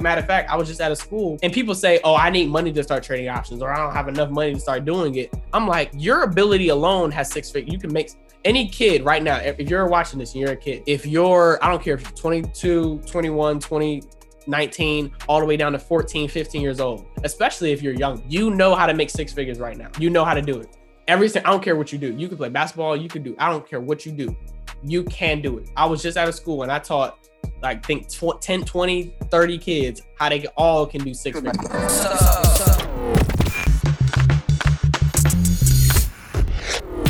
Matter of fact, I was just at a school and people say, Oh, I need money to start trading options, or I don't have enough money to start doing it. I'm like, Your ability alone has six figures. You can make any kid right now, if you're watching this and you're a kid, if you're, I don't care if you're 22, 21, 20, 19, all the way down to 14, 15 years old, especially if you're young, you know how to make six figures right now. You know how to do it. Everything, I don't care what you do. You can play basketball, you can do, I don't care what you do. You can do it. I was just out of school and I taught like think 10, 20, 30 kids how they all can do six figures.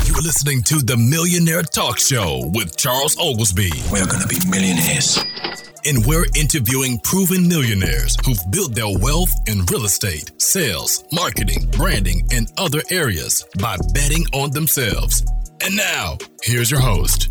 You're listening to the Millionaire Talk Show with Charles Oglesby. We're going to be millionaires. And we're interviewing proven millionaires who've built their wealth in real estate, sales, marketing, branding, and other areas by betting on themselves. And now, here's your host,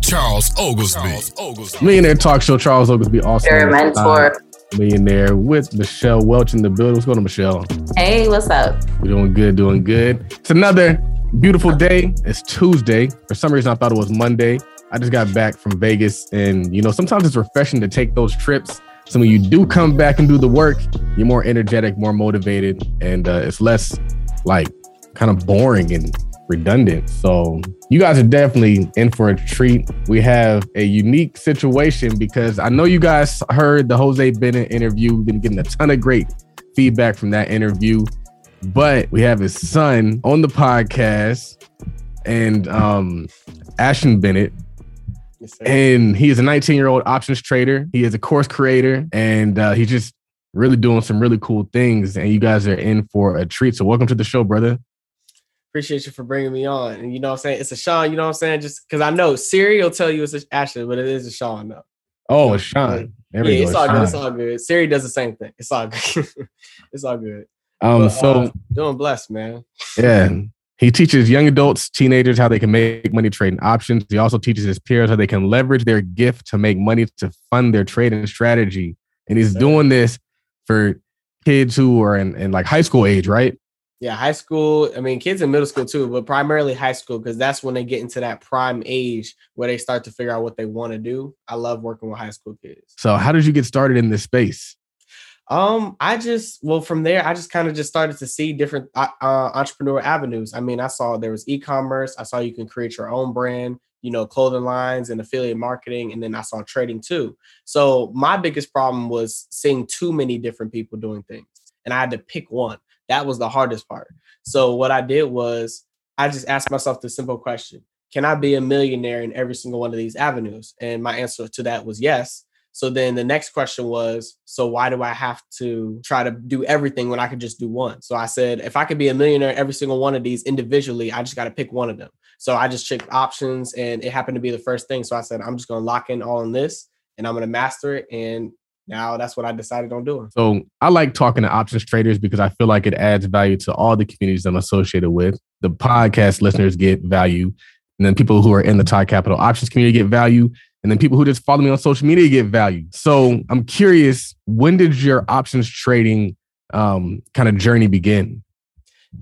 Charles Oglesby. Charles Oglesby. Millionaire Talk Show, Charles Oglesby, also your mentor. Millionaire with Michelle Welch in the building. What's going on, Michelle? Hey, what's up? We're doing good, doing good. It's another beautiful day. It's Tuesday. For some reason, I thought it was Monday. I just got back from Vegas, and you know, sometimes it's refreshing to take those trips. So when you do come back and do the work, you're more energetic, more motivated, and uh, it's less like kind of boring and redundant. So you guys are definitely in for a treat. We have a unique situation because I know you guys heard the Jose Bennett interview. We've been getting a ton of great feedback from that interview. But we have his son on the podcast and um Ashton Bennett. Yes, and he is a 19 year old options trader. He is a course creator and uh, he's just really doing some really cool things. And you guys are in for a treat. So, welcome to the show, brother appreciate you for bringing me on. And you know what I'm saying? It's a Sean, you know what I'm saying? Just because I know Siri will tell you it's a Ashley, but it is a Sean though. Oh, it's Sean. yeah, it's all Sean. good. It's all good. Siri does the same thing. It's all good. it's all good. Um, but, so uh, doing blessed, man. yeah. He teaches young adults, teenagers how they can make money trading options. He also teaches his peers how they can leverage their gift to make money to fund their trading strategy. And he's doing this for kids who are in, in like high school age, right? Yeah, high school. I mean, kids in middle school too, but primarily high school because that's when they get into that prime age where they start to figure out what they want to do. I love working with high school kids. So, how did you get started in this space? Um, I just well from there, I just kind of just started to see different uh, uh, entrepreneur avenues. I mean, I saw there was e-commerce. I saw you can create your own brand, you know, clothing lines and affiliate marketing, and then I saw trading too. So my biggest problem was seeing too many different people doing things, and I had to pick one. That was the hardest part. So what I did was I just asked myself the simple question Can I be a millionaire in every single one of these avenues? And my answer to that was yes. So then the next question was, so why do I have to try to do everything when I could just do one? So I said, if I could be a millionaire every single one of these individually, I just got to pick one of them. So I just checked options and it happened to be the first thing. So I said, I'm just going to lock in all in this and I'm going to master it. And now that's what I decided on doing. So I like talking to options traders because I feel like it adds value to all the communities I'm associated with. The podcast listeners get value, and then people who are in the Todd Capital options community get value, and then people who just follow me on social media get value. So I'm curious, when did your options trading um, kind of journey begin?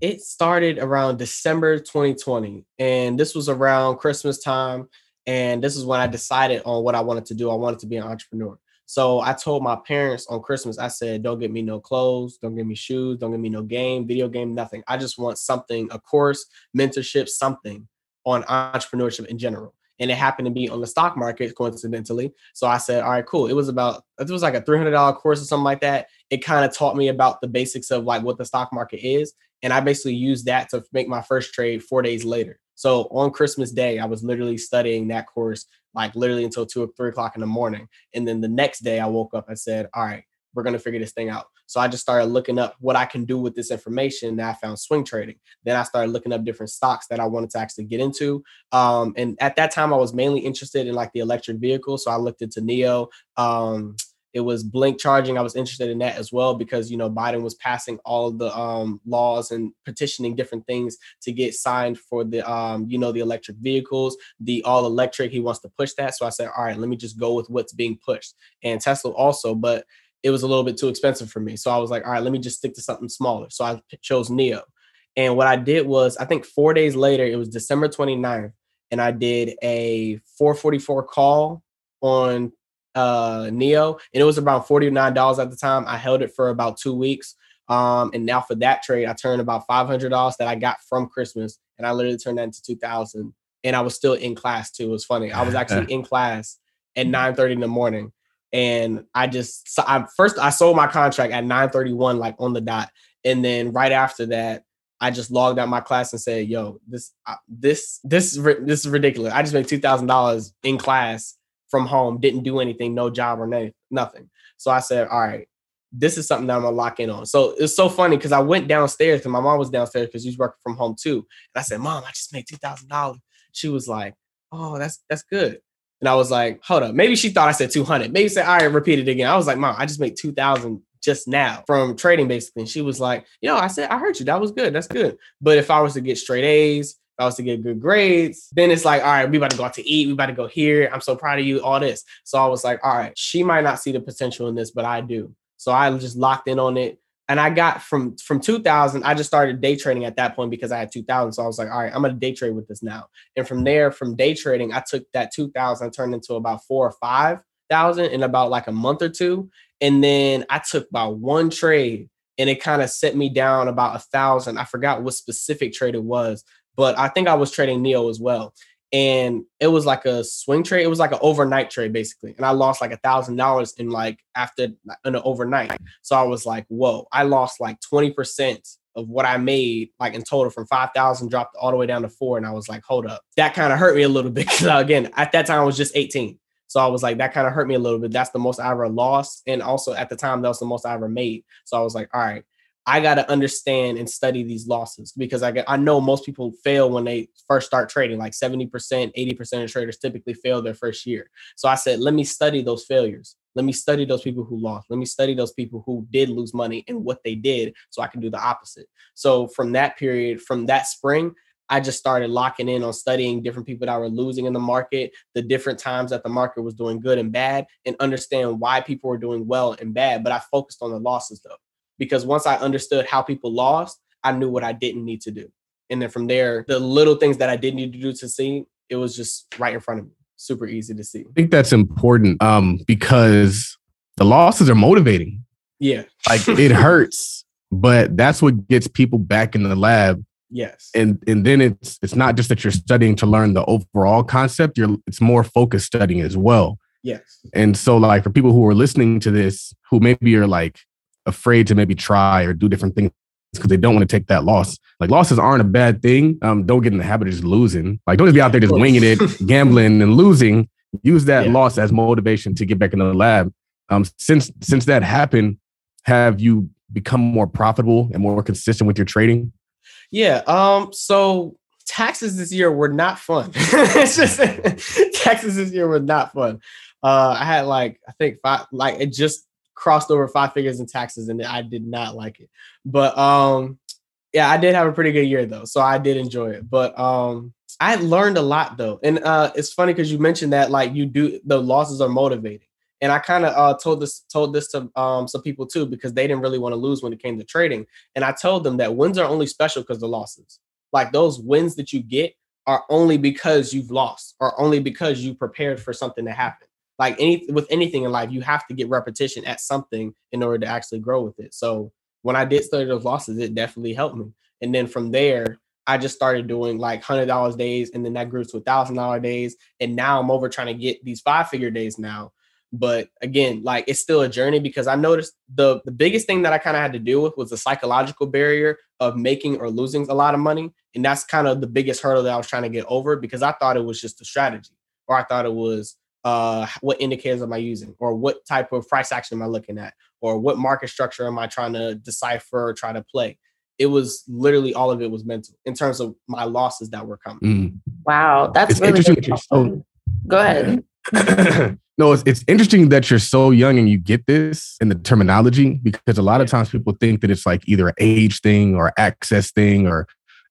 It started around December 2020, and this was around Christmas time. And this is when I decided on what I wanted to do. I wanted to be an entrepreneur. So I told my parents on Christmas, I said, don't get me no clothes, don't get me shoes, don't get me no game, video game, nothing. I just want something, a course, mentorship, something on entrepreneurship in general. And it happened to be on the stock market coincidentally. So I said, all right, cool. It was about, it was like a $300 course or something like that. It kind of taught me about the basics of like what the stock market is. And I basically used that to make my first trade four days later. So on Christmas Day, I was literally studying that course, like literally until two or three o'clock in the morning. And then the next day, I woke up and said, All right, we're going to figure this thing out. So I just started looking up what I can do with this information. That I found swing trading. Then I started looking up different stocks that I wanted to actually get into. Um, and at that time, I was mainly interested in like the electric vehicle. So I looked into NIO. Um, it was blink charging. I was interested in that as well because you know Biden was passing all the um, laws and petitioning different things to get signed for the um, you know the electric vehicles, the all electric. He wants to push that. So I said, all right, let me just go with what's being pushed. And Tesla also, but it was a little bit too expensive for me. So I was like, all right, let me just stick to something smaller. So I chose NIO. And what I did was, I think four days later, it was December 29th, and I did a 444 call on uh NIO, and it was around forty nine dollars at the time. I held it for about two weeks. Um, and now for that trade, I turned about five hundred dollars that I got from Christmas, and I literally turned that into two thousand. And I was still in class too. It was funny. I was actually in class at nine thirty in the morning, and I just so I first I sold my contract at nine thirty one, like on the dot, and then right after that, I just logged out my class and said, "Yo, this uh, this this this is ridiculous. I just made two thousand dollars in class from home, didn't do anything, no job or nothing." So I said, "All right, this is something that I'm gonna lock in on." So it's so funny because I went downstairs and my mom was downstairs because she's working from home too, and I said, "Mom, I just made two thousand dollars." She was like, "Oh, that's that's good." And I was like, hold up. Maybe she thought I said 200. Maybe say, all right, repeat it again. I was like, mom, I just made 2000 just now from trading basically. And she was like, you know, I said, I heard you. That was good. That's good. But if I was to get straight A's, I was to get good grades, then it's like, all right, we about to go out to eat. We about to go here. I'm so proud of you, all this. So I was like, all right, she might not see the potential in this, but I do. So I just locked in on it. And I got from from 2000, I just started day trading at that point because I had 2000. So I was like, all right, I'm gonna day trade with this now. And from there, from day trading, I took that 2000, turned into about four or five thousand in about like a month or two. And then I took about one trade and it kind of set me down about a thousand. I forgot what specific trade it was, but I think I was trading NIO as well. And it was like a swing trade. It was like an overnight trade, basically. And I lost like a thousand dollars in like after an overnight. So I was like, whoa, I lost like 20% of what I made, like in total from 5,000 dropped all the way down to four. And I was like, hold up. That kind of hurt me a little bit. Cause uh, again, at that time I was just 18. So I was like, that kind of hurt me a little bit. That's the most I ever lost. And also at the time, that was the most I ever made. So I was like, all right, I got to understand and study these losses because I get, I know most people fail when they first start trading. Like 70%, 80% of traders typically fail their first year. So I said, let me study those failures. Let me study those people who lost. Let me study those people who did lose money and what they did so I can do the opposite. So from that period, from that spring, I just started locking in on studying different people that were losing in the market, the different times that the market was doing good and bad, and understand why people were doing well and bad. But I focused on the losses though, because once I understood how people lost, I knew what I didn't need to do. And then from there, the little things that I didn't need to do to see, it was just right in front of me. Super easy to see. I think that's important um, because the losses are motivating. Yeah. Like it hurts, but that's what gets people back in the lab Yes. And and then it's it's not just that you're studying to learn the overall concept, you're it's more focused studying as well. Yes. And so like for people who are listening to this who maybe are like afraid to maybe try or do different things because they don't want to take that loss. Like losses aren't a bad thing. Um, don't get in the habit of just losing. Like don't just be out there just winging it, gambling and losing. Use that yeah. loss as motivation to get back into the lab. Um, since since that happened, have you become more profitable and more consistent with your trading? Yeah. Um. So taxes this year were not fun. it's just taxes this year were not fun. Uh, I had like I think five, like it just crossed over five figures in taxes, and I did not like it. But um, yeah, I did have a pretty good year though, so I did enjoy it. But um, I learned a lot though, and uh, it's funny because you mentioned that like you do the losses are motivating. And I kind of uh, told this told this to um, some people too because they didn't really want to lose when it came to trading. And I told them that wins are only special because the losses. Like those wins that you get are only because you've lost or only because you prepared for something to happen. Like any with anything in life, you have to get repetition at something in order to actually grow with it. So when I did study those losses, it definitely helped me. And then from there, I just started doing like hundred dollars days, and then that grew to a thousand dollar days. And now I'm over trying to get these five figure days now. But again, like it's still a journey because I noticed the the biggest thing that I kind of had to deal with was the psychological barrier of making or losing a lot of money. And that's kind of the biggest hurdle that I was trying to get over because I thought it was just a strategy, or I thought it was uh, what indicators am I using, or what type of price action am I looking at, or what market structure am I trying to decipher or try to play. It was literally all of it was mental in terms of my losses that were coming. Mm. Wow, that's it's really interesting. So, Go ahead. No, it's, it's interesting that you're so young and you get this in the terminology because a lot of times people think that it's like either an age thing or access thing or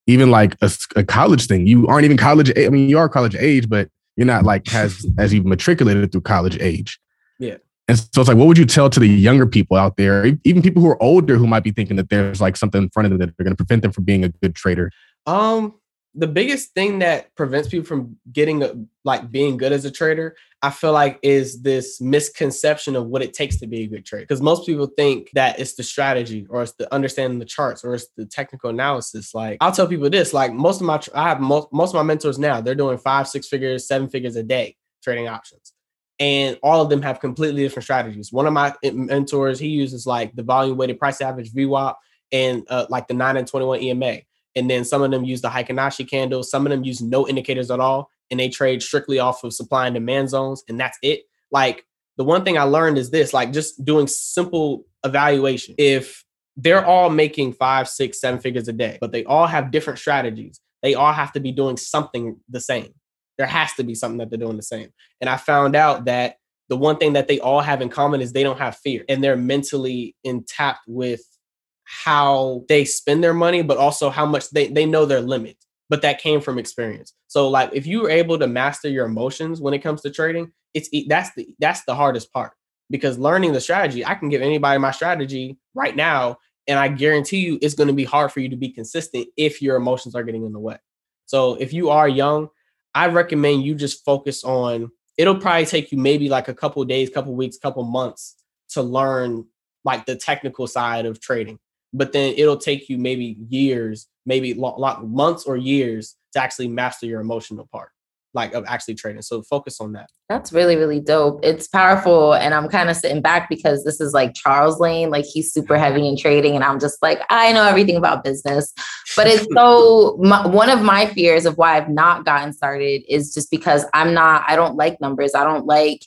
even like a, a college thing. You aren't even college. I mean, you are college age, but you're not like has as you've matriculated through college age. Yeah. And so it's like, what would you tell to the younger people out there, even people who are older who might be thinking that there's like something in front of them that they're going to prevent them from being a good trader? Um, the biggest thing that prevents people from getting a, like being good as a trader i feel like is this misconception of what it takes to be a good trader. Because most people think that it's the strategy or it's the understanding the charts or it's the technical analysis. Like i'll tell people this like most of my i have most, most of my mentors now they're doing five six figures seven figures a day trading options. And all of them have completely different strategies. One of my mentors he uses like the volume weighted price average VWAP and uh, like the 9 and 21 ema and then some of them use the Heikin Ashi candle. Some of them use no indicators at all, and they trade strictly off of supply and demand zones, and that's it. Like the one thing I learned is this: like just doing simple evaluation. If they're all making five, six, seven figures a day, but they all have different strategies, they all have to be doing something the same. There has to be something that they're doing the same. And I found out that the one thing that they all have in common is they don't have fear and they're mentally intact with how they spend their money, but also how much they, they know their limit. But that came from experience. So like if you were able to master your emotions when it comes to trading, it's that's the that's the hardest part. Because learning the strategy, I can give anybody my strategy right now, and I guarantee you it's going to be hard for you to be consistent if your emotions are getting in the way. So if you are young, I recommend you just focus on it'll probably take you maybe like a couple days, couple weeks, couple months to learn like the technical side of trading but then it'll take you maybe years, maybe lot months or years to actually master your emotional part, like of actually trading. So focus on that. That's really, really dope. It's powerful. And I'm kind of sitting back because this is like Charles Lane, like he's super heavy in trading. And I'm just like, I know everything about business. But it's so, my, one of my fears of why I've not gotten started is just because I'm not, I don't like numbers. I don't like,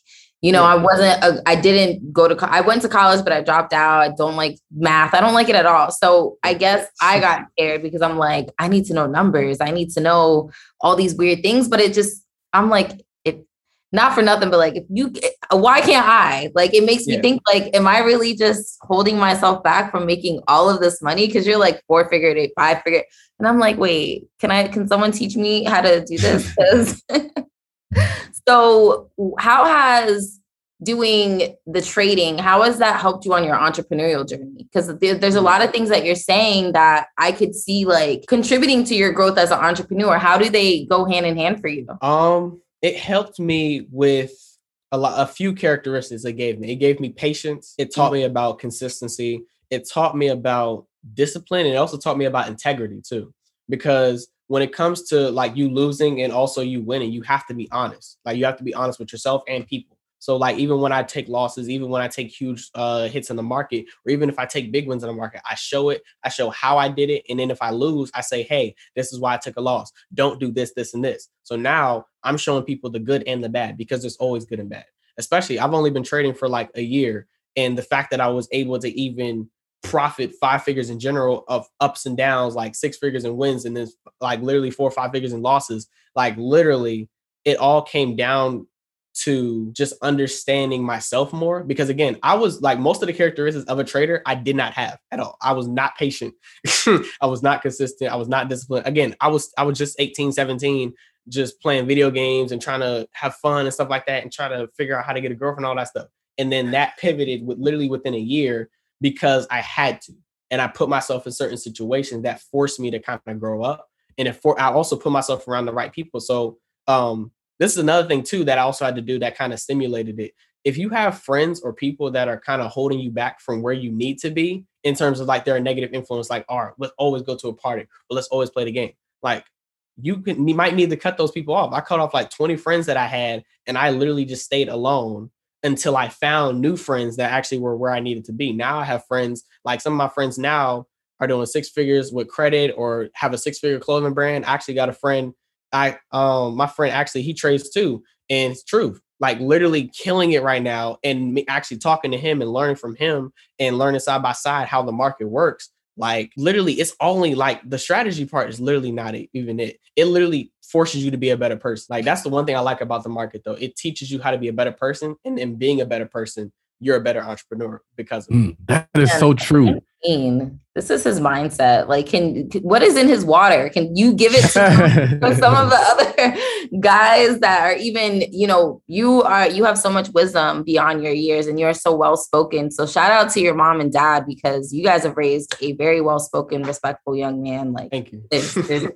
you know, I wasn't, a, I didn't go to, I went to college, but I dropped out. I don't like math. I don't like it at all. So I guess I got scared because I'm like, I need to know numbers. I need to know all these weird things. But it just, I'm like, it, not for nothing, but like, if you, eh, why can't I? Like, it makes yeah. me think, like, am I really just holding myself back from making all of this money? Cause you're like four figure, eight, five figure. And I'm like, wait, can I, can someone teach me how to do this? so how has doing the trading how has that helped you on your entrepreneurial journey? Because there's a lot of things that you're saying that i could see like contributing to your growth as an entrepreneur. How do they go hand in hand for you? Um it helped me with a lot a few characteristics it gave me. It gave me patience. It taught me about consistency. It taught me about discipline and it also taught me about integrity too. Because when it comes to like you losing and also you winning, you have to be honest. Like you have to be honest with yourself and people. So like even when I take losses, even when I take huge uh, hits in the market, or even if I take big wins in the market, I show it. I show how I did it, and then if I lose, I say, "Hey, this is why I took a loss. Don't do this, this, and this." So now I'm showing people the good and the bad because there's always good and bad. Especially I've only been trading for like a year, and the fact that I was able to even profit five figures in general of ups and downs, like six figures and wins, and then like literally four or five figures in losses. Like literally, it all came down to just understanding myself more because again i was like most of the characteristics of a trader i did not have at all. I was not patient. I was not consistent. I was not disciplined. Again i was i was just 18 17 just playing video games and trying to have fun and stuff like that and try to figure out how to get a girlfriend all that stuff. And then that pivoted with literally within a year because I had to. And I put myself in certain situations that forced me to kind of grow up. And it for I also put myself around the right people. So um this is another thing too that I also had to do that kind of stimulated it. If you have friends or people that are kind of holding you back from where you need to be in terms of like they're a negative influence, like, all right, let's always go to a party or let's always play the game. Like you can you might need to cut those people off. I cut off like 20 friends that I had and I literally just stayed alone until I found new friends that actually were where I needed to be. Now I have friends, like some of my friends now are doing six figures with credit or have a six figure clothing brand. I actually got a friend. I um my friend actually he trades too. And it's true. Like literally killing it right now and me actually talking to him and learning from him and learning side by side how the market works. Like literally, it's only like the strategy part is literally not even it. It literally forces you to be a better person. Like that's the one thing I like about the market though. It teaches you how to be a better person. And in being a better person, you're a better entrepreneur because of mm, that is so true. Mean? This is his mindset. Like, can what is in his water? Can you give it to some of the other guys that are even, you know, you are you have so much wisdom beyond your years and you're so well spoken. So shout out to your mom and dad because you guys have raised a very well spoken, respectful young man. Like, thank you.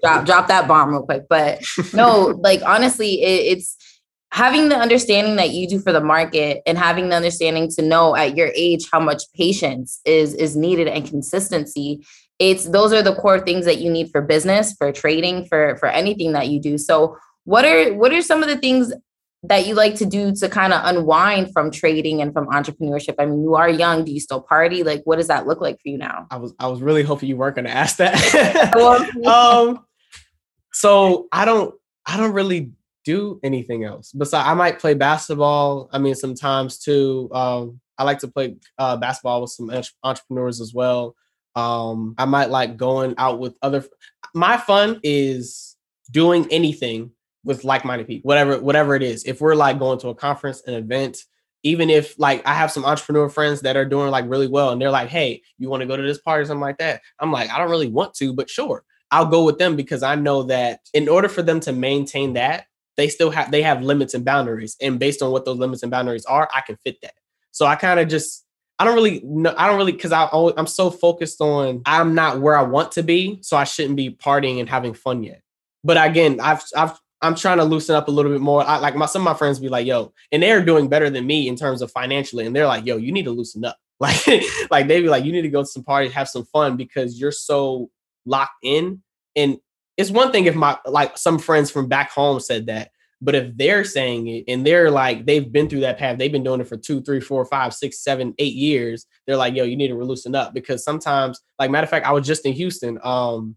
drop drop that bomb real quick. But no, like honestly, it, it's having the understanding that you do for the market and having the understanding to know at your age how much patience is is needed and consistency it's those are the core things that you need for business for trading for for anything that you do. So what are what are some of the things that you like to do to kind of unwind from trading and from entrepreneurship? I mean you are young. Do you still party? Like what does that look like for you now? I was i was really hoping you weren't going to ask that. Um so i don't i don't really do anything else. Besides, I might play basketball. I mean, sometimes too. Um, I like to play uh, basketball with some entrepreneurs as well. Um, I might like going out with other. My fun is doing anything with like-minded people, whatever whatever it is. If we're like going to a conference, an event, even if like I have some entrepreneur friends that are doing like really well, and they're like, "Hey, you want to go to this party or something like that?" I'm like, I don't really want to, but sure, I'll go with them because I know that in order for them to maintain that, they still have they have limits and boundaries and based on what those limits and boundaries are i can fit that. So i kind of just i don't really know i don't really because i i'm so focused on i'm not where i want to be so i shouldn't be partying and having fun yet. But again i've i've i'm trying to loosen up a little bit more. I, like my some of my friends be like yo and they're doing better than me in terms of financially and they're like yo you need to loosen up. Like like they be like you need to go to some parties have some fun because you're so locked in and it's one thing if my like some friends from back home said that, but if they're saying it and they're like they've been through that path, they've been doing it for two, three, four, five, six, seven, eight years. They're like, yo, you need to loosen up because sometimes, like matter of fact, I was just in Houston. Um,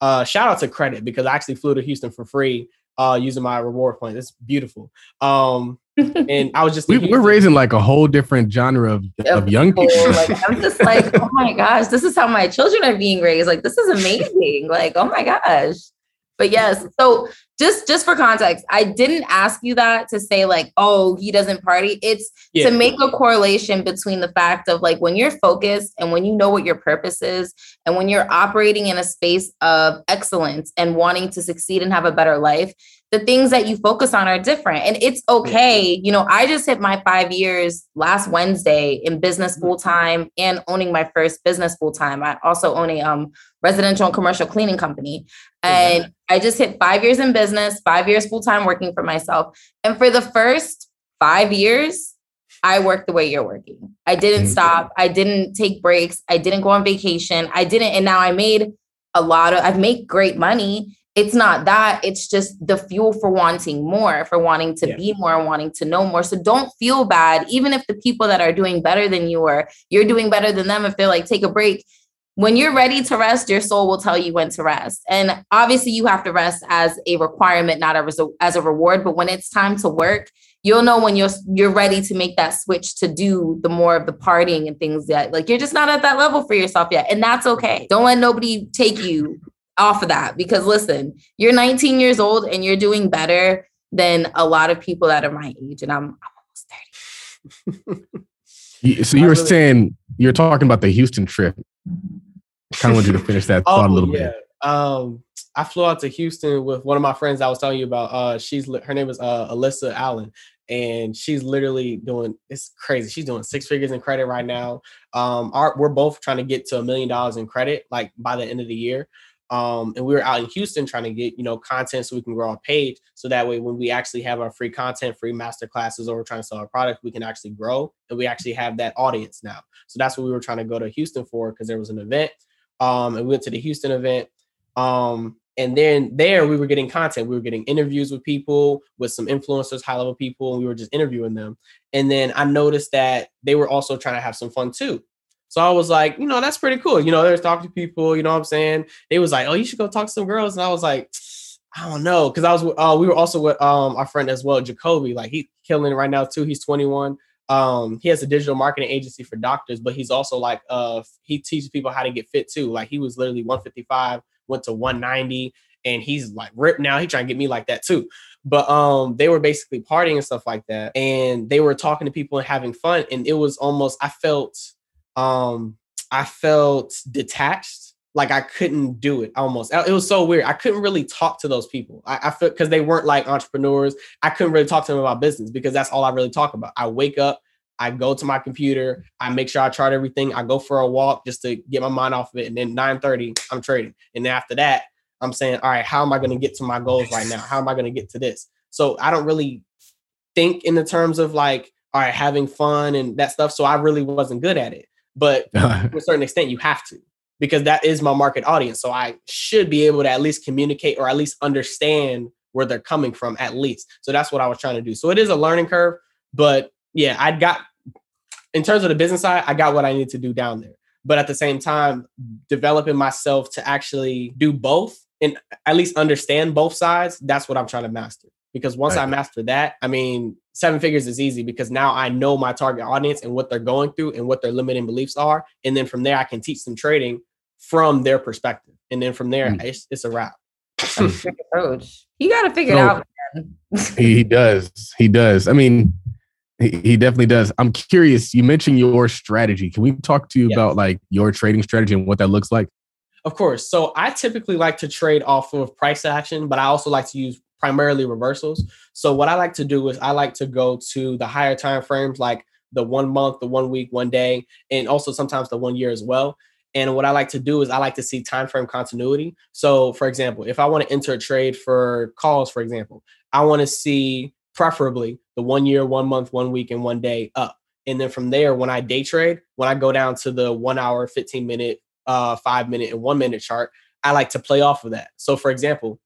uh, shout out to credit because I actually flew to Houston for free uh using my reward point. It's beautiful. Um and I was just we, are raising like a whole different genre of, of young people. like, I'm just like, oh my gosh, this is how my children are being raised. Like this is amazing. Like, oh my gosh. But yes, so just just for context, I didn't ask you that to say like, oh, he doesn't party. It's yeah. to make a correlation between the fact of like when you're focused and when you know what your purpose is, and when you're operating in a space of excellence and wanting to succeed and have a better life, the things that you focus on are different. And it's okay. You know, I just hit my five years last Wednesday in business mm-hmm. full time and owning my first business full time. I also own a um, residential and commercial cleaning company. And I just hit five years in business, five years full time working for myself. And for the first five years, I worked the way you're working. I didn't stop. I didn't take breaks. I didn't go on vacation. I didn't. And now I made a lot of, I've made great money it's not that it's just the fuel for wanting more for wanting to yeah. be more and wanting to know more. So don't feel bad. Even if the people that are doing better than you or you're doing better than them if they're like take a break. When you're ready to rest your soul will tell you when to rest. And obviously you have to rest as a requirement not a as a reward. But when it's time to work you'll know when you're you're ready to make that switch to do the more of the partying and things that like you're just not at that level for yourself yet and that's okay. Don't let nobody take you off of that because listen, you're 19 years old and you're doing better than a lot of people that are my age, and I'm, I'm almost 30. so you were saying you're talking about the Houston trip. kind of want you to finish that thought oh, a little yeah. bit. Um, I flew out to Houston with one of my friends I was telling you about. Uh, she's her name is uh, Alyssa Allen, and she's literally doing it's crazy. She's doing six figures in credit right now. Um, our, we're both trying to get to a million dollars in credit like by the end of the year. Um, and we were out in Houston trying to get, you know, content so we can grow our page. So that way, when we actually have our free content, free master classes, or we're trying to sell our product, we can actually grow and we actually have that audience now. So that's what we were trying to go to Houston for because there was an event. Um, and we went to the Houston event. Um, and then there we were getting content. We were getting interviews with people, with some influencers, high level people, and we were just interviewing them. And then I noticed that they were also trying to have some fun too. So I was like, you know, that's pretty cool. You know, there's talking to people, you know what I'm saying? They was like, oh, you should go talk to some girls. And I was like, I don't know. Cause I was, uh, we were also with um, our friend as well, Jacoby. Like he's killing right now too. He's 21. Um, he has a digital marketing agency for doctors, but he's also like, uh, he teaches people how to get fit too. Like he was literally 155, went to 190 and he's like ripped now. He trying to get me like that too. But um, they were basically partying and stuff like that, and they were talking to people and having fun. And it was almost I felt um I felt detached. Like I couldn't do it almost. It was so weird. I couldn't really talk to those people. I, I felt because they weren't like entrepreneurs. I couldn't really talk to them about business because that's all I really talk about. I wake up, I go to my computer, I make sure I chart everything. I go for a walk just to get my mind off of it. And then 9:30, I'm trading. And after that, I'm saying, all right, how am I going to get to my goals right now? How am I going to get to this? So I don't really think in the terms of like, all right, having fun and that stuff. So I really wasn't good at it. But to a certain extent, you have to because that is my market audience. So I should be able to at least communicate or at least understand where they're coming from, at least. So that's what I was trying to do. So it is a learning curve, but yeah, I got in terms of the business side, I got what I need to do down there. But at the same time, developing myself to actually do both and at least understand both sides, that's what I'm trying to master. Because once right. I master that, I mean, seven figures is easy because now I know my target audience and what they're going through and what their limiting beliefs are. And then from there, I can teach them trading from their perspective. And then from there, mm. it's, it's a wrap. Coach, you got to figure so, it out. he does. He does. I mean, he, he definitely does. I'm curious. You mentioned your strategy. Can we talk to you yes. about like your trading strategy and what that looks like? Of course. So I typically like to trade off of price action, but I also like to use primarily reversals. So what I like to do is I like to go to the higher time frames like the one month, the one week, one day, and also sometimes the one year as well. And what I like to do is I like to see time frame continuity. So for example, if I want to enter a trade for calls, for example, I want to see preferably the one year, one month, one week, and one day up. And then from there, when I day trade, when I go down to the one hour, 15 minute, uh, five minute, and one minute chart, I like to play off of that. So, for example,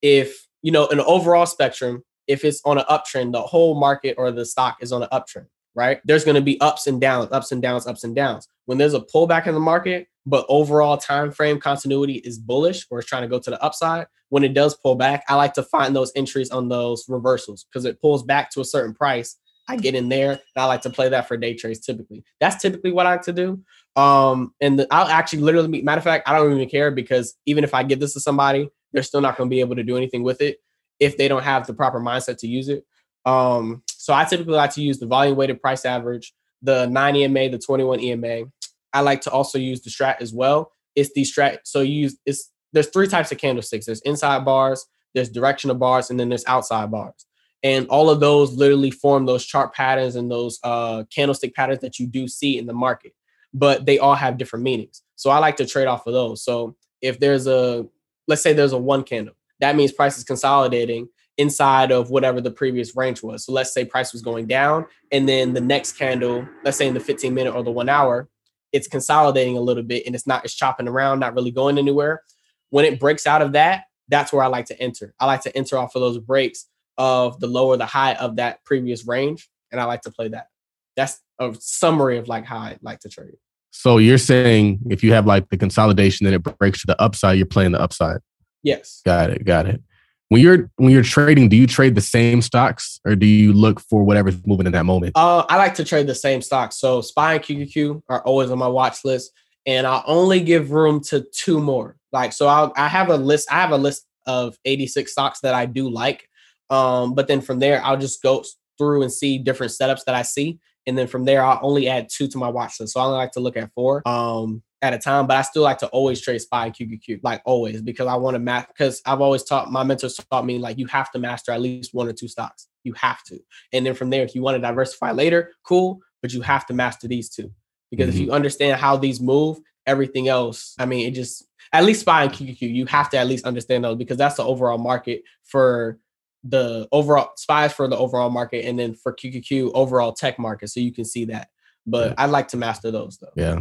if you know, an overall spectrum, if it's on an uptrend, the whole market or the stock is on an uptrend, right? There's going to be ups and downs, ups and downs, ups and downs. When there's a pullback in the market, but overall time frame continuity is bullish or is trying to go to the upside, when it does pull back, I like to find those entries on those reversals because it pulls back to a certain price. I get in there and I like to play that for day trades typically. That's typically what I like to do. Um, and the, I'll actually literally, matter of fact, I don't even care because even if I give this to somebody, they're still not going to be able to do anything with it if they don't have the proper mindset to use it. Um, so I typically like to use the volume weighted price average, the 9 EMA, the 21 EMA. I like to also use the strat as well. It's the strat. So you use it's there's three types of candlesticks. There's inside bars, there's directional bars, and then there's outside bars. And all of those literally form those chart patterns and those uh, candlestick patterns that you do see in the market. But they all have different meanings. So I like to trade off of those. So if there's a, let's say there's a one candle, that means price is consolidating inside of whatever the previous range was. So let's say price was going down, and then the next candle, let's say in the 15 minute or the one hour, it's consolidating a little bit and it's not, it's chopping around, not really going anywhere. When it breaks out of that, that's where I like to enter. I like to enter off of those breaks of the lower, the high of that previous range. And I like to play that. That's a summary of like how I like to trade. So you're saying if you have like the consolidation and it breaks to the upside, you're playing the upside. Yes. Got it. Got it. When you're when you're trading, do you trade the same stocks or do you look for whatever's moving in that moment? Uh, I like to trade the same stocks. So SPY and QQQ are always on my watch list, and I only give room to two more. Like so, I'll, I have a list. I have a list of 86 stocks that I do like. Um, but then from there, I'll just go through and see different setups that I see, and then from there, I'll only add two to my watch list. So I only like to look at four um, at a time. But I still like to always trade SPY and QQQ, like always, because I want to match. Because I've always taught my mentors taught me like you have to master at least one or two stocks. You have to, and then from there, if you want to diversify later, cool. But you have to master these two because mm-hmm. if you understand how these move, everything else, I mean, it just at least SPY and QQQ, you have to at least understand those because that's the overall market for the overall SPYs for the overall market, and then for QQQ overall tech market, so you can see that. But yeah. I'd like to master those though. Yeah.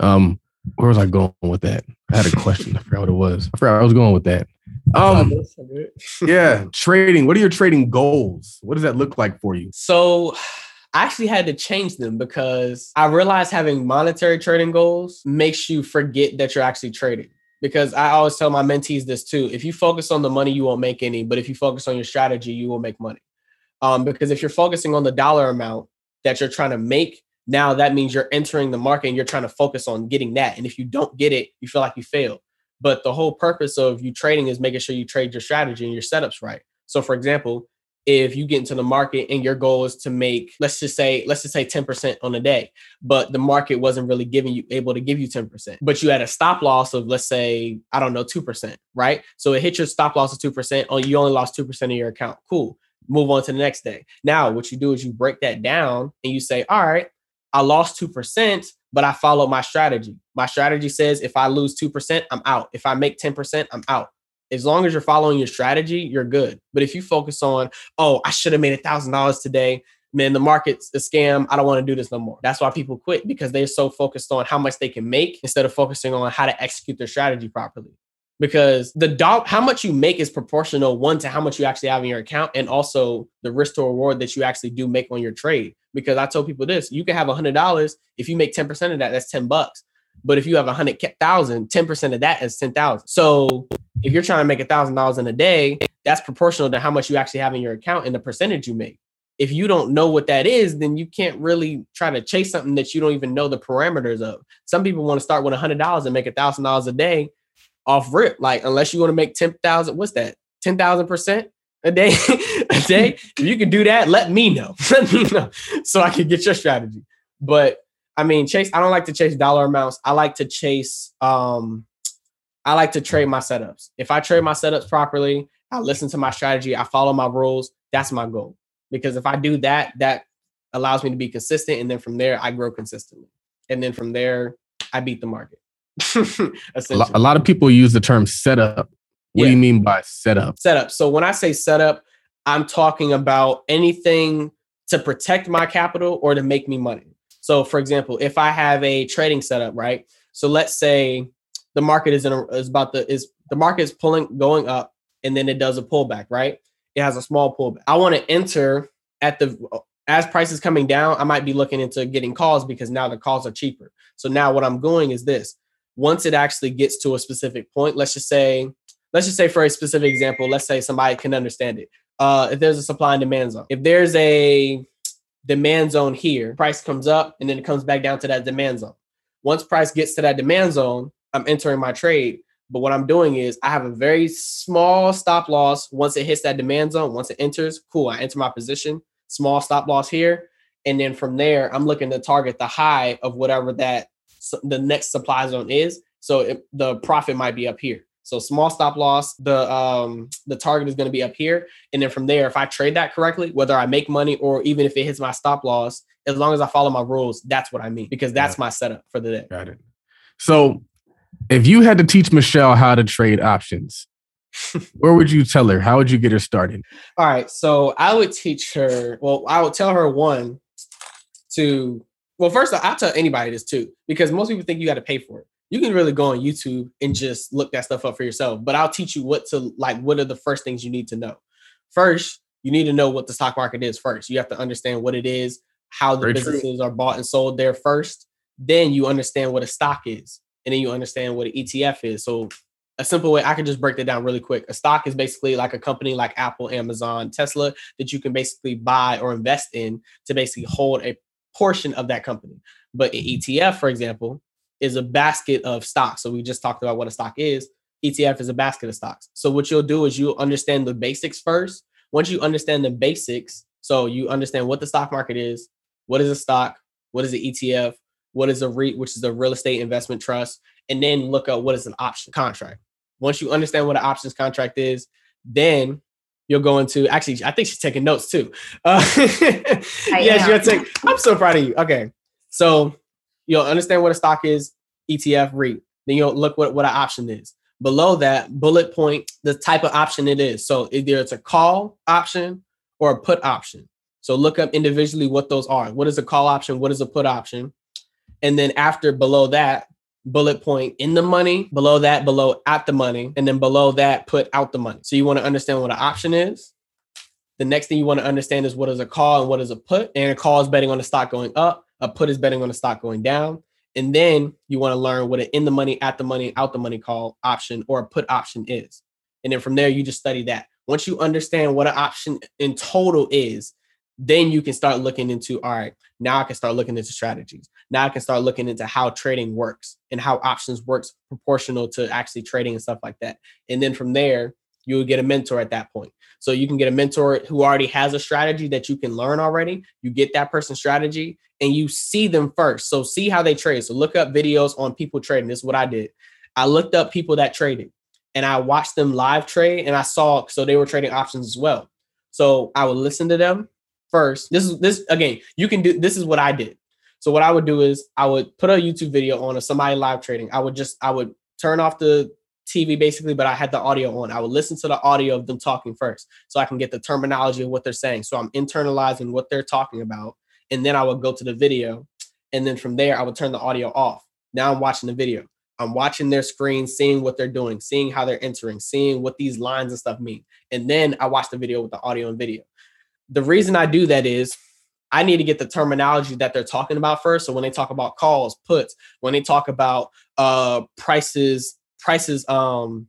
Um, where was I going with that? I had a question. I forgot what it was. I forgot I was going with that. Um, yeah, trading. What are your trading goals? What does that look like for you? So I actually had to change them because I realized having monetary trading goals makes you forget that you're actually trading. Because I always tell my mentees this too. If you focus on the money, you won't make any. But if you focus on your strategy, you will make money. Um, because if you're focusing on the dollar amount that you're trying to make, now that means you're entering the market and you're trying to focus on getting that. And if you don't get it, you feel like you failed. But the whole purpose of you trading is making sure you trade your strategy and your setups right. So, for example, if you get into the market and your goal is to make let's just say let's just say 10% on a day but the market wasn't really giving you able to give you 10% but you had a stop loss of let's say i don't know 2% right? So it hit your stop loss of 2% oh you only lost 2% of your account. Cool. Move on to the next day. Now what you do is you break that down and you say all right i lost 2% but i followed my strategy. My strategy says if i lose 2% i'm out. If i make 10% i'm out as long as you're following your strategy, you're good. But if you focus on, oh, I should have made a thousand dollars today, man, the market's a scam. I don't want to do this no more. That's why people quit because they're so focused on how much they can make instead of focusing on how to execute their strategy properly. Because the dollar, how much you make is proportional one to how much you actually have in your account, and also the risk to reward that you actually do make on your trade. Because I told people this: you can have a hundred dollars if you make ten percent of that, that's ten bucks. But if you have a hundred thousand, 10% of that is 10,000. So if you're trying to make a thousand dollars in a day, that's proportional to how much you actually have in your account and the percentage you make. If you don't know what that is, then you can't really try to chase something that you don't even know the parameters of. Some people want to start with a hundred dollars and make a thousand dollars a day off rip. Like unless you want to make ten thousand, what's that? Ten thousand percent a day, a day. if you can do that, let me know. let me know so I can get your strategy. But I mean, chase. I don't like to chase dollar amounts. I like to chase. Um, I like to trade my setups. If I trade my setups properly, I listen to my strategy. I follow my rules. That's my goal. Because if I do that, that allows me to be consistent, and then from there, I grow consistently, and then from there, I beat the market. a, lot, of people use the term setup. What yeah. do you mean by setup? Setup. So when I say setup, I'm talking about anything to protect my capital or to make me money. So, for example, if I have a trading setup, right? So let's say the market is in a, is about the is the market is pulling going up, and then it does a pullback, right? It has a small pullback. I want to enter at the as prices coming down. I might be looking into getting calls because now the calls are cheaper. So now what I'm doing is this: once it actually gets to a specific point, let's just say, let's just say for a specific example, let's say somebody can understand it. Uh, if there's a supply and demand zone, if there's a demand zone here, price comes up and then it comes back down to that demand zone. Once price gets to that demand zone, I'm entering my trade. But what I'm doing is I have a very small stop loss once it hits that demand zone. Once it enters, cool. I enter my position, small stop loss here. And then from there, I'm looking to target the high of whatever that the next supply zone is. So it, the profit might be up here. So small stop loss, the um the target is going to be up here, and then from there, if I trade that correctly, whether I make money or even if it hits my stop loss, as long as I follow my rules, that's what I mean because that's my setup for the day. Got it. So if you had to teach Michelle how to trade options, where would you tell her? How would you get her started? All right, so I would teach her. Well, I would tell her one to. Well, first, I'll tell anybody this too, because most people think you got to pay for it you can really go on YouTube and just look that stuff up for yourself. But I'll teach you what to like, what are the first things you need to know. First, you need to know what the stock market is first. You have to understand what it is, how the Very businesses true. are bought and sold there first. Then you understand what a stock is. And then you understand what an ETF is. So a simple way I can just break that down really quick. A stock is basically like a company like Apple, Amazon, Tesla that you can basically buy or invest in to basically hold a portion of that company. But an ETF, for example, is a basket of stocks. So we just talked about what a stock is. ETF is a basket of stocks. So what you'll do is you'll understand the basics first. Once you understand the basics, so you understand what the stock market is, what is a stock, what is an ETF, what is a REIT, which is a real estate investment trust, and then look up what is an option contract. Once you understand what an options contract is, then you'll go into actually, I think she's taking notes too. Uh, yes, you're taking. I'm so proud of you. Okay, so you'll understand what a stock is, ETF, REIT. Then you'll look what, what an option is. Below that, bullet point the type of option it is. So either it's a call option or a put option. So look up individually what those are. What is a call option? What is a put option? And then after below that, bullet point in the money, below that, below at the money, and then below that, put out the money. So you want to understand what an option is. The next thing you want to understand is what is a call and what is a put. And a call is betting on the stock going up. A put is betting on the stock going down. And then you want to learn what an in the money, at the money, out the money call option or a put option is. And then from there, you just study that. Once you understand what an option in total is, then you can start looking into all right, now I can start looking into strategies. Now I can start looking into how trading works and how options works proportional to actually trading and stuff like that. And then from there, you would get a mentor at that point. So you can get a mentor who already has a strategy that you can learn already. You get that person's strategy and you see them first. So see how they trade. So look up videos on people trading. This is what I did. I looked up people that traded and I watched them live trade and I saw so they were trading options as well. So I would listen to them first. This is this again, you can do this is what I did. So what I would do is I would put a YouTube video on of somebody live trading. I would just I would turn off the TV basically, but I had the audio on. I would listen to the audio of them talking first so I can get the terminology of what they're saying. So I'm internalizing what they're talking about. And then I would go to the video. And then from there, I would turn the audio off. Now I'm watching the video. I'm watching their screen, seeing what they're doing, seeing how they're entering, seeing what these lines and stuff mean. And then I watch the video with the audio and video. The reason I do that is I need to get the terminology that they're talking about first. So when they talk about calls, puts, when they talk about uh prices, prices um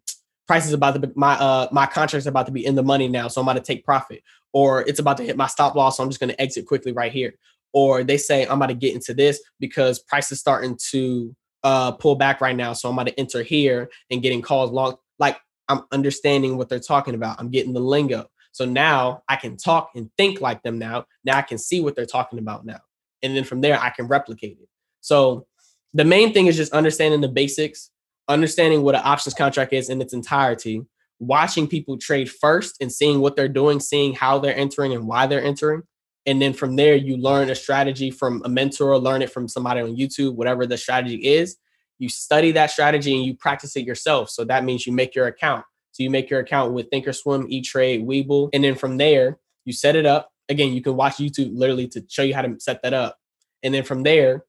prices about to be, my uh my contract's about to be in the money now so i'm about to take profit. Or it's about to hit my stop loss so i'm just going to exit quickly right here. Or they say i'm about to get into this because price is starting to uh pull back right now so i'm about to enter here and getting calls long like i'm understanding what they're talking about. I'm getting the lingo. So now i can talk and think like them now. Now i can see what they're talking about now. And then from there i can replicate it. So the main thing is just understanding the basics understanding what an options contract is in its entirety, watching people trade first and seeing what they're doing, seeing how they're entering and why they're entering. And then from there, you learn a strategy from a mentor, learn it from somebody on YouTube, whatever the strategy is. You study that strategy and you practice it yourself. So that means you make your account. So you make your account with Thinkorswim, E-Trade, Webull. And then from there, you set it up. Again, you can watch YouTube literally to show you how to set that up. And then from there,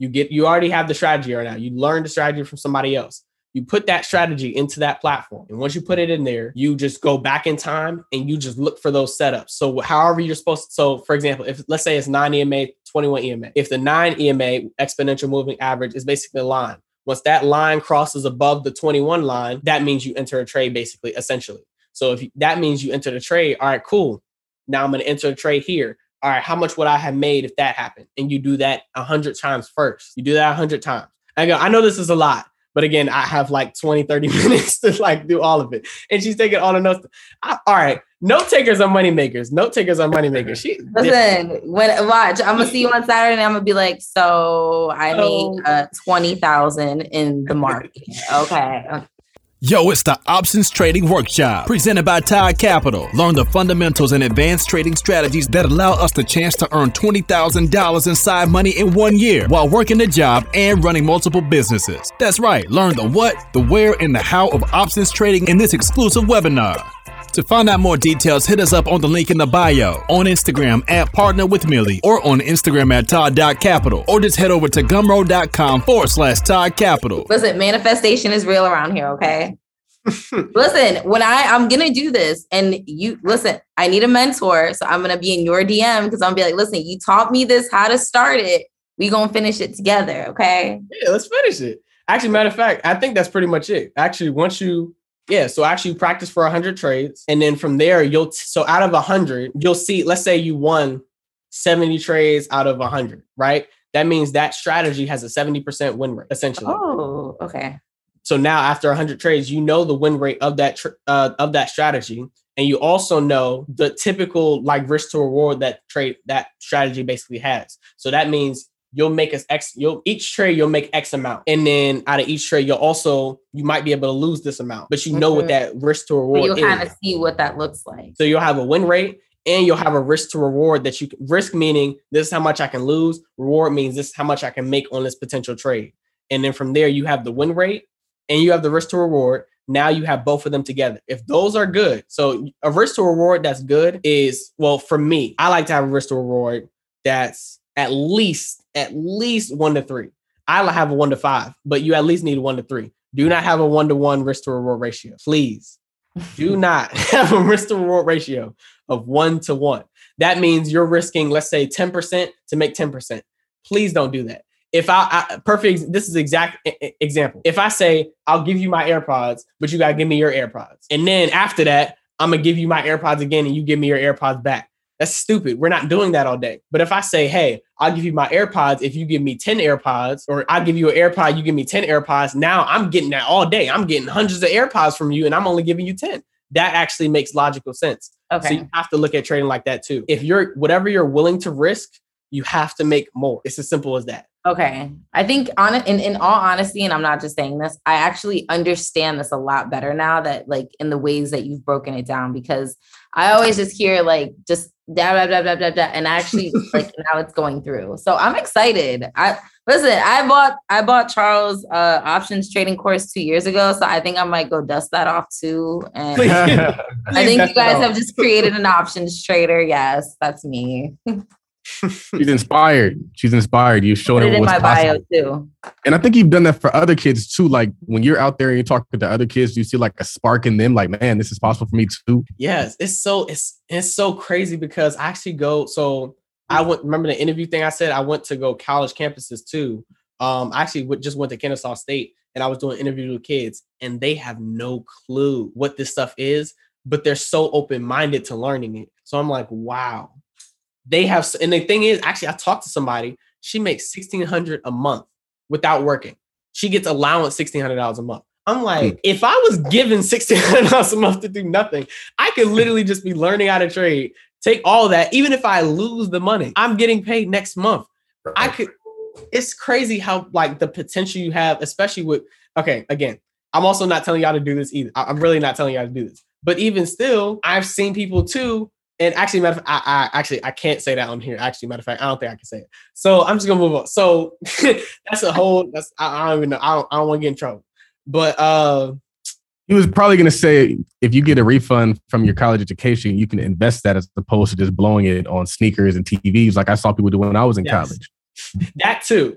you get you already have the strategy right now. You learn the strategy from somebody else. You put that strategy into that platform. And once you put it in there, you just go back in time and you just look for those setups. So however you're supposed to, so for example, if let's say it's 9 EMA, 21 EMA. If the 9 EMA exponential moving average is basically a line. Once that line crosses above the 21 line, that means you enter a trade basically, essentially. So if you, that means you enter the trade, all right, cool. Now I'm going to enter a trade here all right, how much would I have made if that happened? And you do that a hundred times first. You do that a hundred times. I go, I know this is a lot, but again, I have like 20, 30 minutes to like do all of it. And she's taking all the notes. I, all right. Note takers are money makers. Note takers are money makers. She listen, when watch, I'm gonna see you on Saturday and I'm gonna be like, so I made uh, twenty thousand in the market. okay. Yo, it's the Options Trading Workshop presented by Todd Capital. Learn the fundamentals and advanced trading strategies that allow us the chance to earn $20,000 in side money in one year while working a job and running multiple businesses. That's right, learn the what, the where, and the how of options trading in this exclusive webinar. To find out more details, hit us up on the link in the bio, on Instagram at Partner with Millie, or on Instagram at Todd.capital, or just head over to gumroad.com forward slash Todd Capital. Listen, manifestation is real around here, okay? listen, when I I'm gonna do this, and you listen, I need a mentor, so I'm gonna be in your DM because I'm gonna be like, listen, you taught me this, how to start it. We gonna finish it together, okay? Yeah, let's finish it. Actually, matter of fact, I think that's pretty much it. Actually, once you yeah, so actually practice for 100 trades and then from there you'll so out of 100, you'll see let's say you won 70 trades out of 100, right? That means that strategy has a 70% win rate essentially. Oh, okay. So now after 100 trades, you know the win rate of that tr- uh, of that strategy and you also know the typical like risk to reward that trade that strategy basically has. So that means you'll make us X, you'll each trade, you'll make X amount. And then out of each trade, you'll also, you might be able to lose this amount, but you know mm-hmm. what that risk to reward is. you'll kind of see what that looks like. So you'll have a win rate and you'll have a risk to reward that you can risk meaning this is how much I can lose. Reward means this is how much I can make on this potential trade. And then from there, you have the win rate and you have the risk to reward. Now you have both of them together. If those are good, so a risk to reward that's good is well, for me, I like to have a risk to reward that's at least at least one to three. I have a one to five, but you at least need a one to three. Do not have a one to one risk to reward ratio. Please do not have a risk to reward ratio of one to one. That means you're risking, let's say, 10% to make 10%. Please don't do that. If I, I perfect, this is exact example. If I say, I'll give you my AirPods, but you got to give me your AirPods. And then after that, I'm going to give you my AirPods again and you give me your AirPods back. That's stupid. We're not doing that all day. But if I say, hey, I'll give you my AirPods if you give me 10 AirPods, or I'll give you an AirPod, you give me 10 AirPods, now I'm getting that all day. I'm getting hundreds of AirPods from you and I'm only giving you 10. that actually makes logical sense. Okay. So you have to look at trading like that too. If you're whatever you're willing to risk, you have to make more. It's as simple as that. Okay. I think on in, in all honesty, and I'm not just saying this, I actually understand this a lot better now that like in the ways that you've broken it down because I always just hear like just da da da da da da and actually like now it's going through. So I'm excited. I listen, I bought I bought Charles uh options trading course two years ago. So I think I might go dust that off too. And I think you guys have just created an options trader. Yes, that's me. She's inspired. She's inspired. You showing Put it her in what's my bio possible. too. And I think you've done that for other kids too. Like when you're out there and you're talking to other kids, you see like a spark in them. Like, man, this is possible for me too. Yes, it's so it's it's so crazy because I actually go. So I went. Remember the interview thing I said? I went to go college campuses too. Um, I actually went- just went to Kennesaw State and I was doing interviews with kids, and they have no clue what this stuff is, but they're so open minded to learning it. So I'm like, wow, they have. And the thing is, actually, I talked to somebody. She makes sixteen hundred a month without working. She gets allowance sixteen hundred dollars a month. I'm like, hmm. if I was given sixteen hundred dollars a month to do nothing, I could hmm. literally just be learning how to trade. Take all that, even if I lose the money, I'm getting paid next month. I could. It's crazy how like the potential you have, especially with. Okay, again, I'm also not telling y'all to do this either. I'm really not telling y'all to do this. But even still, I've seen people too. And actually, matter of fact, I, I actually I can't say that on here. Actually, matter of fact, I don't think I can say it. So I'm just gonna move on. So that's a whole. That's I, I don't even know. I don't. I don't want to get in trouble. But uh, He was probably going to say if you get a refund from your college education, you can invest that as opposed to just blowing it on sneakers and TVs, like I saw people do when I was in Yes. college. that too.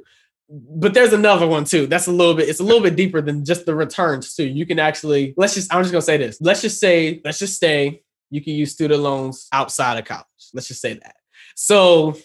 But there's another one too. That's a little bit. It's a little bit deeper than just the returns too. You can actually. Let's just. I'm just gonna say this. Let's just say. Let's just say you can use student loans outside of college. Let's just say that. So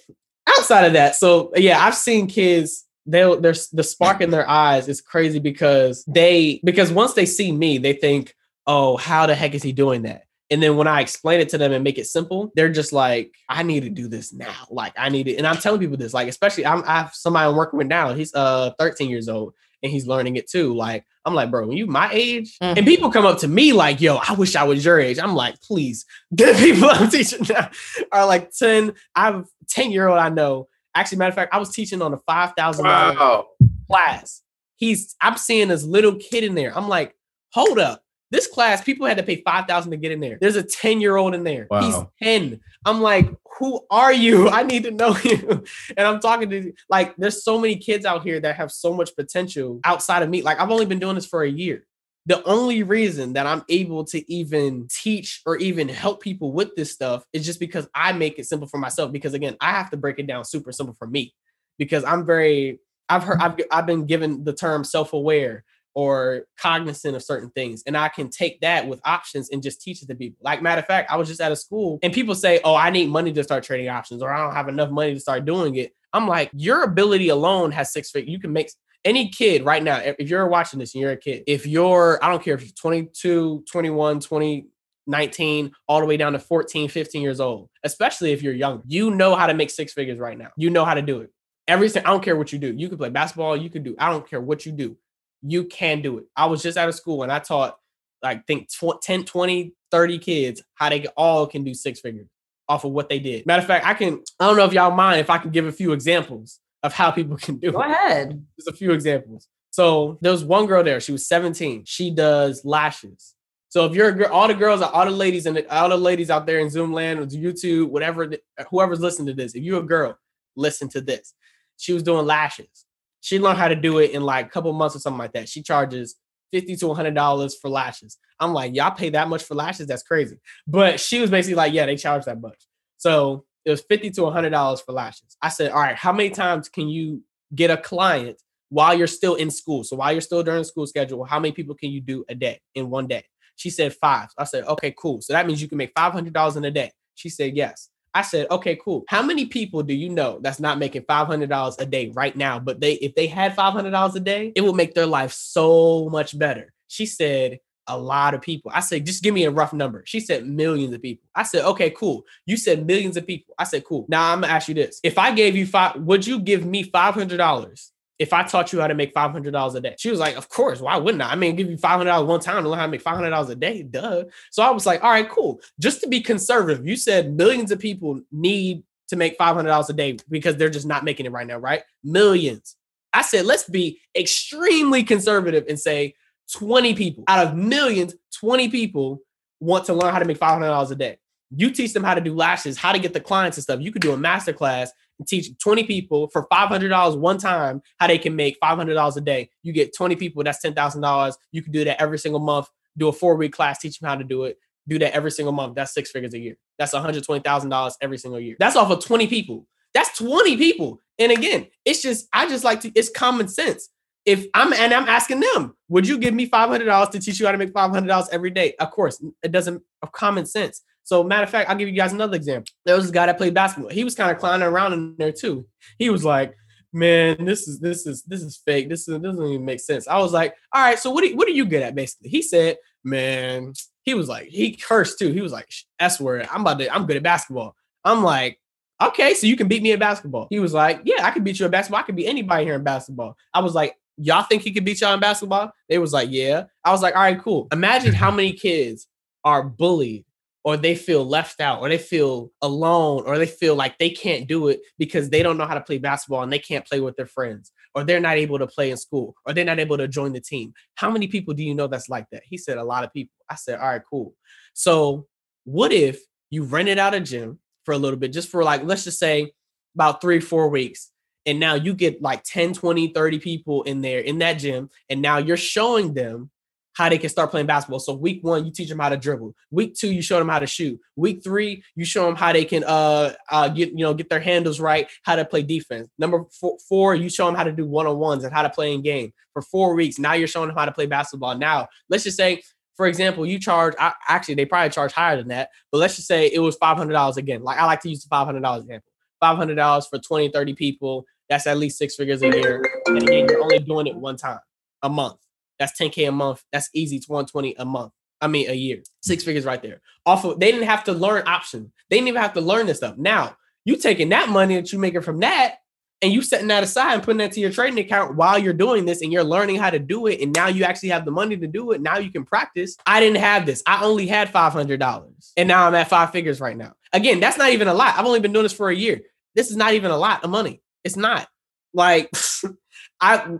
outside of that, so yeah, I've seen kids. They'll there's the spark in their eyes is crazy because they because once they see me, they think, oh, how the heck is he doing that? And then when I explain it to them and make it simple, they're just like, I need to do this now. Like I need it. And I'm telling people this, like, especially I'm I have somebody I'm working with now. He's uh 13 years old and he's learning it too. Like, I'm like, bro, when you my age, Mhm. and people come up to me like, yo, I wish I was your age. I'm like, please, the people I'm teaching now are like 10. I have 10 year old I know. Actually, matter of fact, I was teaching on a five thousand dollar class. He's I'm seeing this little kid in there. I'm like, hold up. This class, people had to pay five thousand to get in there. There's a 10 year old in there. He's 10. I'm like, who are you? I need to know you. And I'm talking to you. like, there's so many kids out here that have so much potential outside of me. Like, I've only been doing this for a year. The only reason that I'm able to even teach or even help people with this stuff is just because I make it simple for myself. Because again, I have to break it down super simple for me because I'm very, I've heard, I've, I've been given the term self aware or cognizant of certain things. And I can take that with options and just teach it to people. Like, matter of fact, I was just at a school and people say, Oh, I need money to start trading options, or I don't have enough money to start doing it. I'm like, Your ability alone has six figures. You can make any kid right now, if you're watching this and you're a kid, if you're, I don't care if you're 22, 21, 20, 19, all the way down to 14, 15 years old, especially if you're young, you know how to make six figures right now. You know how to do it. Everything, I don't care what you do. You can play basketball, you can do, I don't care what you do. You can do it. I was just out of school and I taught like think tw- 10, 20, 30 kids how they all can do six figures off of what they did. Matter of fact, I can, I don't know if y'all mind if I can give a few examples of how people can do Go it ahead. just a few examples. So there was one girl there. She was 17. She does lashes. So if you're a girl, all the girls, all the ladies, and all the ladies out there in Zoom land or YouTube, whatever, whoever's listening to this, if you're a girl, listen to this. She was doing lashes. She learned how to do it in like a couple months or something like that. She charges fifty to hundred dollars for lashes. I'm like, y'all pay that much for lashes? That's crazy. But she was basically like, yeah, they charge that much. So it was fifty to hundred dollars for lashes. I said, all right, how many times can you get a client while you're still in school? So while you're still during school schedule, how many people can you do a day in one day? She said five. I said, okay, cool. So that means you can make five hundred dollars in a day. She said yes. I said, okay, cool. How many people do you know that's not making five hundred dollars a day right now? But they, if they had five hundred dollars a day, it would make their life so much better. She said, a lot of people. I said, just give me a rough number. She said millions of people. I said, okay, cool. You said millions of people. I said, cool. Now I'm gonna ask you this: If I gave you five, would you give me five hundred dollars if I taught you how to make five hundred dollars a day? She was like, of course. Why wouldn't I? I mean, give you five hundred dollars one time to learn how to make five hundred dollars a day. Duh. So I was like, all right, cool. Just to be conservative, you said millions of people need to make five hundred dollars a day because they're just not making it right now, right? Millions. I said, let's be extremely conservative and say 20 people out of millions, 20 people want to learn how to make $500 a day. You teach them how to do lashes, how to get the clients and stuff. You could do a master class teach 20 people for $500 one time how they can make $500 a day. You get 20 people, that's $10,000. You can do that every single month. Do a four week class, teach them how to do it. Do that every single month. That's six figures a year. That's $120,000 every single year. That's off of 20 people. That's 20 people. And again, it's just, I just like to, it's common sense. If I'm, and I'm asking them, would you give me $500 to teach you how to make $500 every day? Of course, it doesn't, of common sense. So, matter of fact, I'll give you guys another example. There was this guy that played basketball. He was kind of clowning around in there too. He was like, man, this is this is this is fake. This, is, this doesn't even make sense. I was like, all right, so what are, what are you good at basically? He said, man, he was like, he cursed too. He was like, S word. I'm about to, I'm good at basketball. I'm like, okay, so you can beat me at basketball. He was like, yeah, I can beat you at basketball. I can beat anybody here in basketball. I was like, y'all think he could beat y'all in basketball? They was like, yeah. I was like, all right, cool. Imagine how many kids are bullied or they feel left out or they feel alone or they feel like they can't do it because they don't know how to play basketball and they can't play with their friends or they're not able to play in school or they're not able to join the team. How many people do you know that's like that? He said a lot of people. I said, all right, cool. So what if you rented out a gym for a little bit, just for like, let's just say about three, four weeks. And now you get like 10, 20, 30 people in there in that gym. And now you're showing them how they can start playing basketball. So week one, you teach them how to dribble. Week two, you show them how to shoot. Week three, you show them how they can uh, uh get you know get their handles right, how to play defense. Number four, four you show them how to do one on ones and how to play in game for four weeks. Now you're showing them how to play basketball. Now let's just say for example, you charge I, actually they probably charge higher than that, but let's just say it was $500 again. Like I like to use the $500 example. $500 for 20, 30 people, that's at least six figures a year. And again, you're only doing it one time a month. That's 10K a month. That's easy to 120 a month. I mean, a year. Six figures right there. Off of, they didn't have to learn option. They didn't even have to learn this stuff. Now, you taking that money that you making from that and you setting that aside and putting that to your trading account while you're doing this and you're learning how to do it and now you actually have the money to do it now you can practice i didn't have this i only had $500 and now i'm at five figures right now again that's not even a lot i've only been doing this for a year this is not even a lot of money it's not like i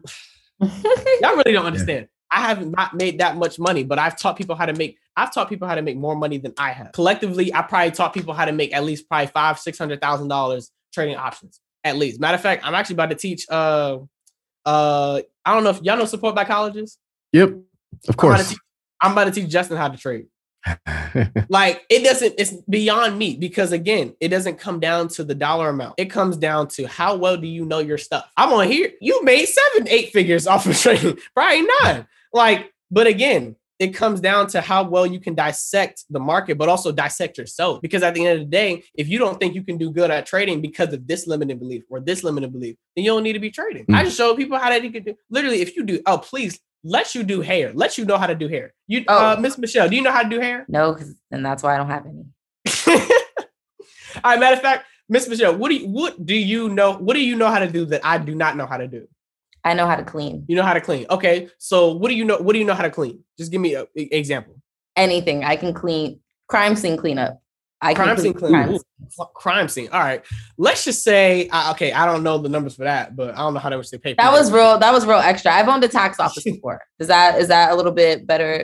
y'all really don't understand yeah. I have not made that much money, but I've taught people how to make. I've taught people how to make more money than I have. Collectively, I probably taught people how to make at least probably five, six hundred thousand dollars trading options at least. Matter of fact, I'm actually about to teach. Uh, uh, I don't know if y'all know support by colleges. Yep, of course. I'm about, teach, I'm about to teach Justin how to trade. like it doesn't. It's beyond me because again, it doesn't come down to the dollar amount. It comes down to how well do you know your stuff. I'm on here. You made seven, eight figures off of trading, probably nine. Like, but again, it comes down to how well you can dissect the market, but also dissect yourself. Because at the end of the day, if you don't think you can do good at trading because of this limited belief or this limited belief, then you don't need to be trading. Mm. I just show people how that you can do. Literally, if you do, oh please, let you do hair. Let you know how to do hair. You, oh. uh, Miss Michelle, do you know how to do hair? No, and that's why I don't have any. All right. Matter of fact, Miss Michelle, what do you what do you know? What do you know how to do that I do not know how to do? I know how to clean. You know how to clean. Okay. So what do you know? What do you know how to clean? Just give me an example. Anything. I can clean crime scene cleanup. I crime scene. Crime, Ooh, crime scene. All right. Let's just say, uh, okay, I don't know the numbers for that, but I don't know how much they pay. that was real. That was real extra. I've owned a tax office before. Is that is that a little bit better?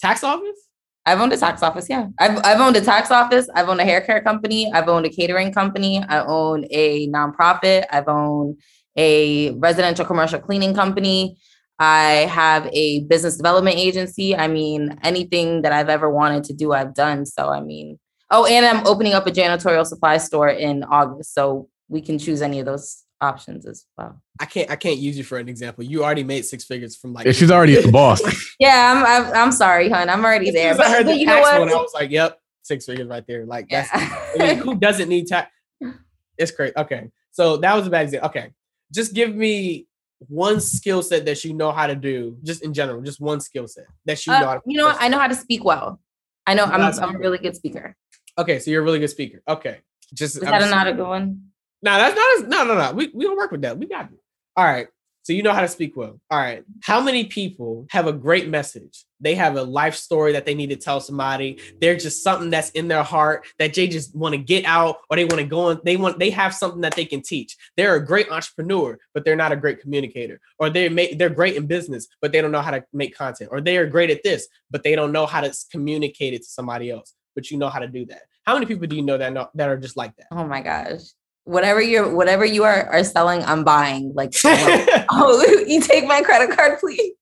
Tax office? I've owned a tax office. Yeah, I've I've owned a tax office. I've owned a hair care company. I've owned a catering company. I own a nonprofit. I've owned a residential commercial cleaning company. I have a business development agency. I mean, anything that I've ever wanted to do, I've done. So, I mean, oh, and I'm opening up a janitorial supply store in August. So we can choose any of those options as well. I can't I can't use you for an example. You already made six figures from like yeah, she's already at the boss. yeah, I'm, I'm, I'm sorry, hun. I'm already there. But, I heard but the you tax know what? one, I was like, yep, six figures right there. Like that's yeah. I mean, who doesn't need tax? It's great. Okay. So that was a bad example. Okay just give me one skill set that you know how to do, just in general, just one skill set that you uh, know. you know, I know how to speak well. I know I'm, I'm a really good speaker. Okay, so you're a really good speaker. Okay, just is that not a good one? No, that's not. A, no, no, no. We we don't work with that. We got it. All right. So you know how to speak well. All right. How many people have a great message? They have a life story that they need to tell somebody. They're just something that's in their heart that they just want to get out or they want to go on. They want they have something that they can teach. They're a great entrepreneur, but they're not a great communicator. Or they make they're great in business, but they don't know how to make content. Or they are great at this, but they don't know how to communicate it to somebody else. But you know how to do that. How many people do you know that know, that are just like that? Oh my gosh. Whatever you're whatever you are are selling i'm buying like oh you take my credit card please.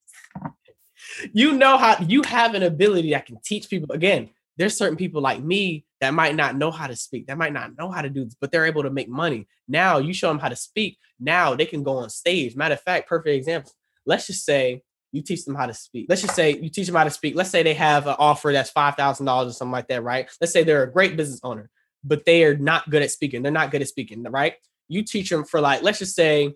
You know how you have an ability that can teach people. Again there's certain people like me that might not know how to speak that might not know how to do this but they're able to make money. Now you show them how to speak now they can go on stage. Matter of fact perfect example. Let's just say you teach them how to speak let's just say you teach them how to speak let's say they have an offer that's $5000 or something like that right let's say they're a great business owner but they are not good at speaking. They're not good at speaking, right? You teach them for like, let's just say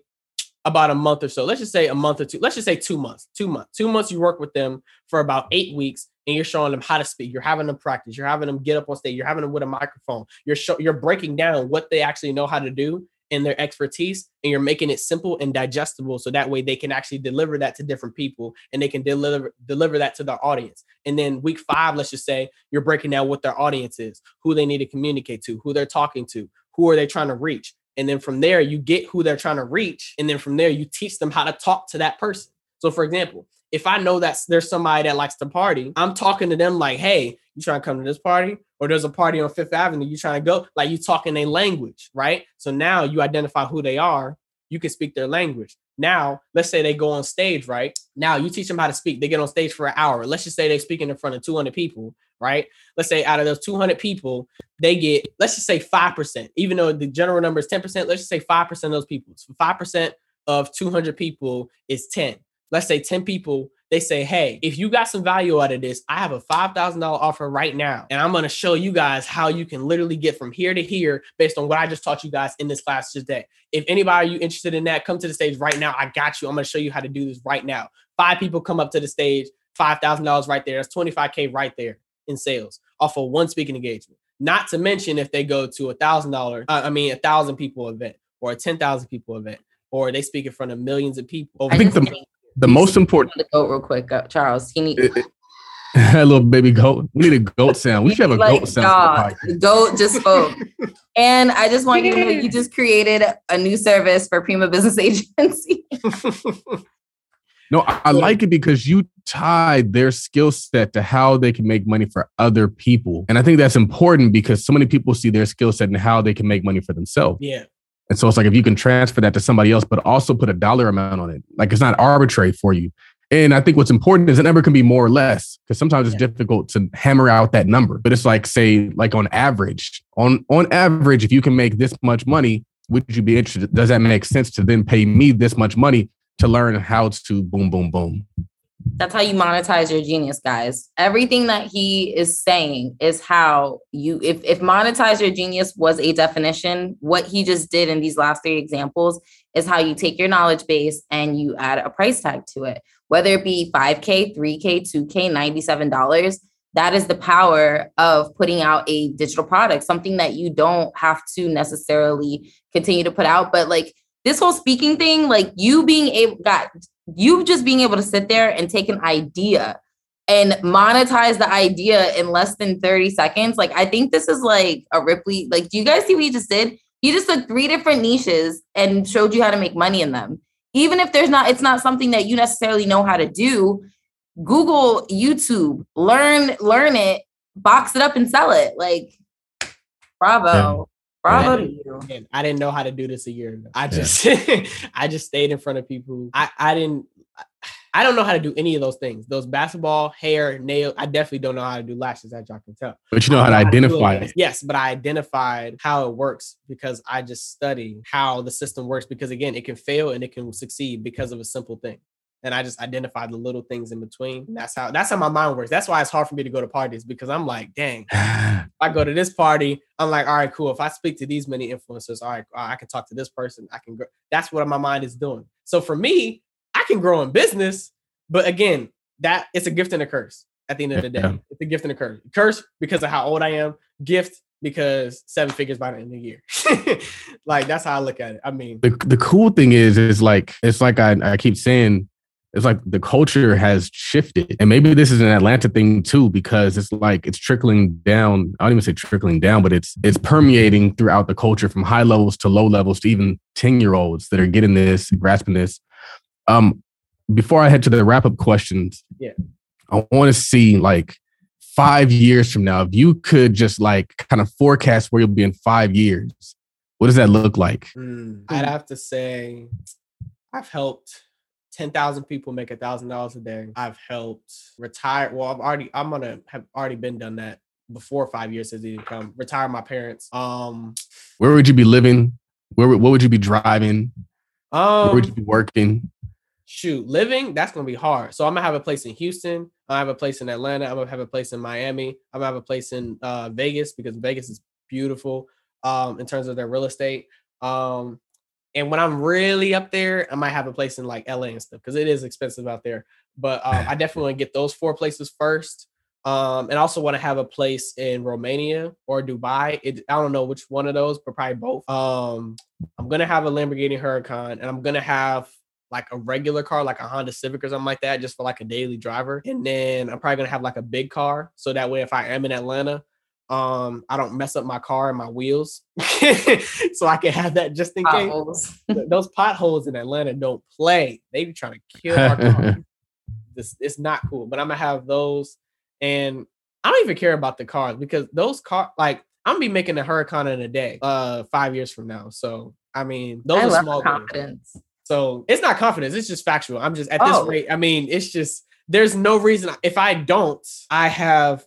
about a month or so. Let's just say a month or two. Let's just say two months. Two months. Two months. You work with them for about eight weeks, and you're showing them how to speak. You're having them practice. You're having them get up on stage. You're having them with a microphone. You're show, you're breaking down what they actually know how to do in their expertise, and you're making it simple and digestible, so that way they can actually deliver that to different people, and they can deliver deliver that to their audience. And then week five, let's just say you're breaking down what their audience is, who they need to communicate to, who they're talking to, who are they trying to reach. And then from there, you get who they're trying to reach. And then from there, you teach them how to talk to that person. So, for example, if I know that there's somebody that likes to party, I'm talking to them like, hey, you trying to come to this party? Or there's a party on Fifth Avenue, you trying to go? Like you talking a language, right? So now you identify who they are, you can speak their language. Now, let's say they go on stage, right? Now you teach them how to speak. They get on stage for an hour. Let's just say they're speaking in front of 200 people, right? Let's say out of those 200 people, they get, let's just say 5%, even though the general number is 10%, let's just say 5% of those people. So 5% of 200 people is 10. Let's say 10 people they say, hey, if you got some value out of this, I have a $5,000 offer right now. And I'm going to show you guys how you can literally get from here to here based on what I just taught you guys in this class today. If anybody you interested in that, come to the stage right now. I got you. I'm going to show you how to do this right now. Five people come up to the stage, $5,000 right there. That's 25K right there in sales off of one speaking engagement. Not to mention if they go to a thousand dollar, uh, I mean a thousand people event or a ten thousand people event, or they speak in front of millions of people. I think the, the most important. The goat, real quick, uh, Charles. He needs a little baby goat. We need a goat sound. We should have a like, goat sound. goat just spoke. and I just want you to know you just created a new service for Prima Business Agency. no, I, I like it because you tied their skill set to how they can make money for other people. And I think that's important because so many people see their skill set and how they can make money for themselves. Yeah. And so it's like if you can transfer that to somebody else, but also put a dollar amount on it, like it's not arbitrary for you. And I think what's important is it never can be more or less because sometimes it's yeah. difficult to hammer out that number. But it's like say like on average, on on average, if you can make this much money, would you be interested? Does that make sense to then pay me this much money to learn how to boom boom boom? That's how you monetize your genius, guys. Everything that he is saying is how you, if, if monetize your genius was a definition, what he just did in these last three examples is how you take your knowledge base and you add a price tag to it, whether it be 5K, 3K, 2K, $97. That is the power of putting out a digital product, something that you don't have to necessarily continue to put out. But like this whole speaking thing, like you being able, got you just being able to sit there and take an idea and monetize the idea in less than 30 seconds. Like, I think this is like a Ripley. Like, do you guys see what he just did? He just took three different niches and showed you how to make money in them. Even if there's not, it's not something that you necessarily know how to do. Google, YouTube, learn, learn it, box it up and sell it. Like, bravo. Bravo to you. I didn't know how to do this a year ago. I just yeah. I just stayed in front of people. I, I didn't I don't know how to do any of those things. Those basketball, hair, nail. I definitely don't know how to do lashes, as y'all can tell. But you know how to identify it. Yes, but I identified how it works because I just study how the system works. Because again, it can fail and it can succeed because of a simple thing and I just identify the little things in between. That's how that's how my mind works. That's why it's hard for me to go to parties because I'm like, dang, I go to this party, I'm like, all right, cool. If I speak to these many influencers, all right, I can talk to this person. I can go. That's what my mind is doing. So for me, I can grow in business, but again, that it's a gift and a curse. At the end of the day, it's a gift and a curse. Curse because of how old I am. Gift because seven figures by the end of the year. like that's how I look at it. I mean, the the cool thing is, is like it's like I, I keep saying, it's like the culture has shifted, and maybe this is an Atlanta thing too, because it's like it's trickling down. I don't even say trickling down, but it's it's permeating throughout the culture from high levels to low levels to even ten year olds that are getting this, grasping this. Um, before I head to the wrap up questions, yeah, I want to see like five years from now, if you could just like kind of forecast where you'll be in five years, what does that look like? Mm, I'd have to say I've helped 10,000 people make a thousand dollars a day. I've helped retire. Well, I've already, I'm going to have already been done that before five years has even come retire my parents. Um, where would you be living? Where, what would you be driving? Um, where would you be working? Shoot, living, that's going to be hard. So I'm going to have a place in Houston. I have a place in Atlanta. I'm gonna have a place in Miami. I'm gonna have a place in uh, Vegas because Vegas is beautiful um, in terms of their real estate. Um, and when I'm really up there, I might have a place in like LA and stuff because it is expensive out there. But um, I definitely want to get those four places first. Um, and also want to have a place in Romania or Dubai. It, I don't know which one of those, but probably both. Um, I'm gonna have a Lamborghini Huracan, and I'm gonna have like a regular car, like a Honda Civic or something like that, just for like a daily driver. And then I'm probably gonna have like a big car, so that way if I am in Atlanta, um, I don't mess up my car and my wheels, so I can have that just in potholes. case. Those potholes in Atlanta don't play. They be trying to kill our car. this it's not cool, but I'm gonna have those, and I don't even care about the cars because those car like I'm gonna be making a Huracan in a day, uh, five years from now. So I mean, those I are small confidence. Things. So it's not confidence, it's just factual. I'm just at this oh. rate. I mean, it's just there's no reason if I don't, I have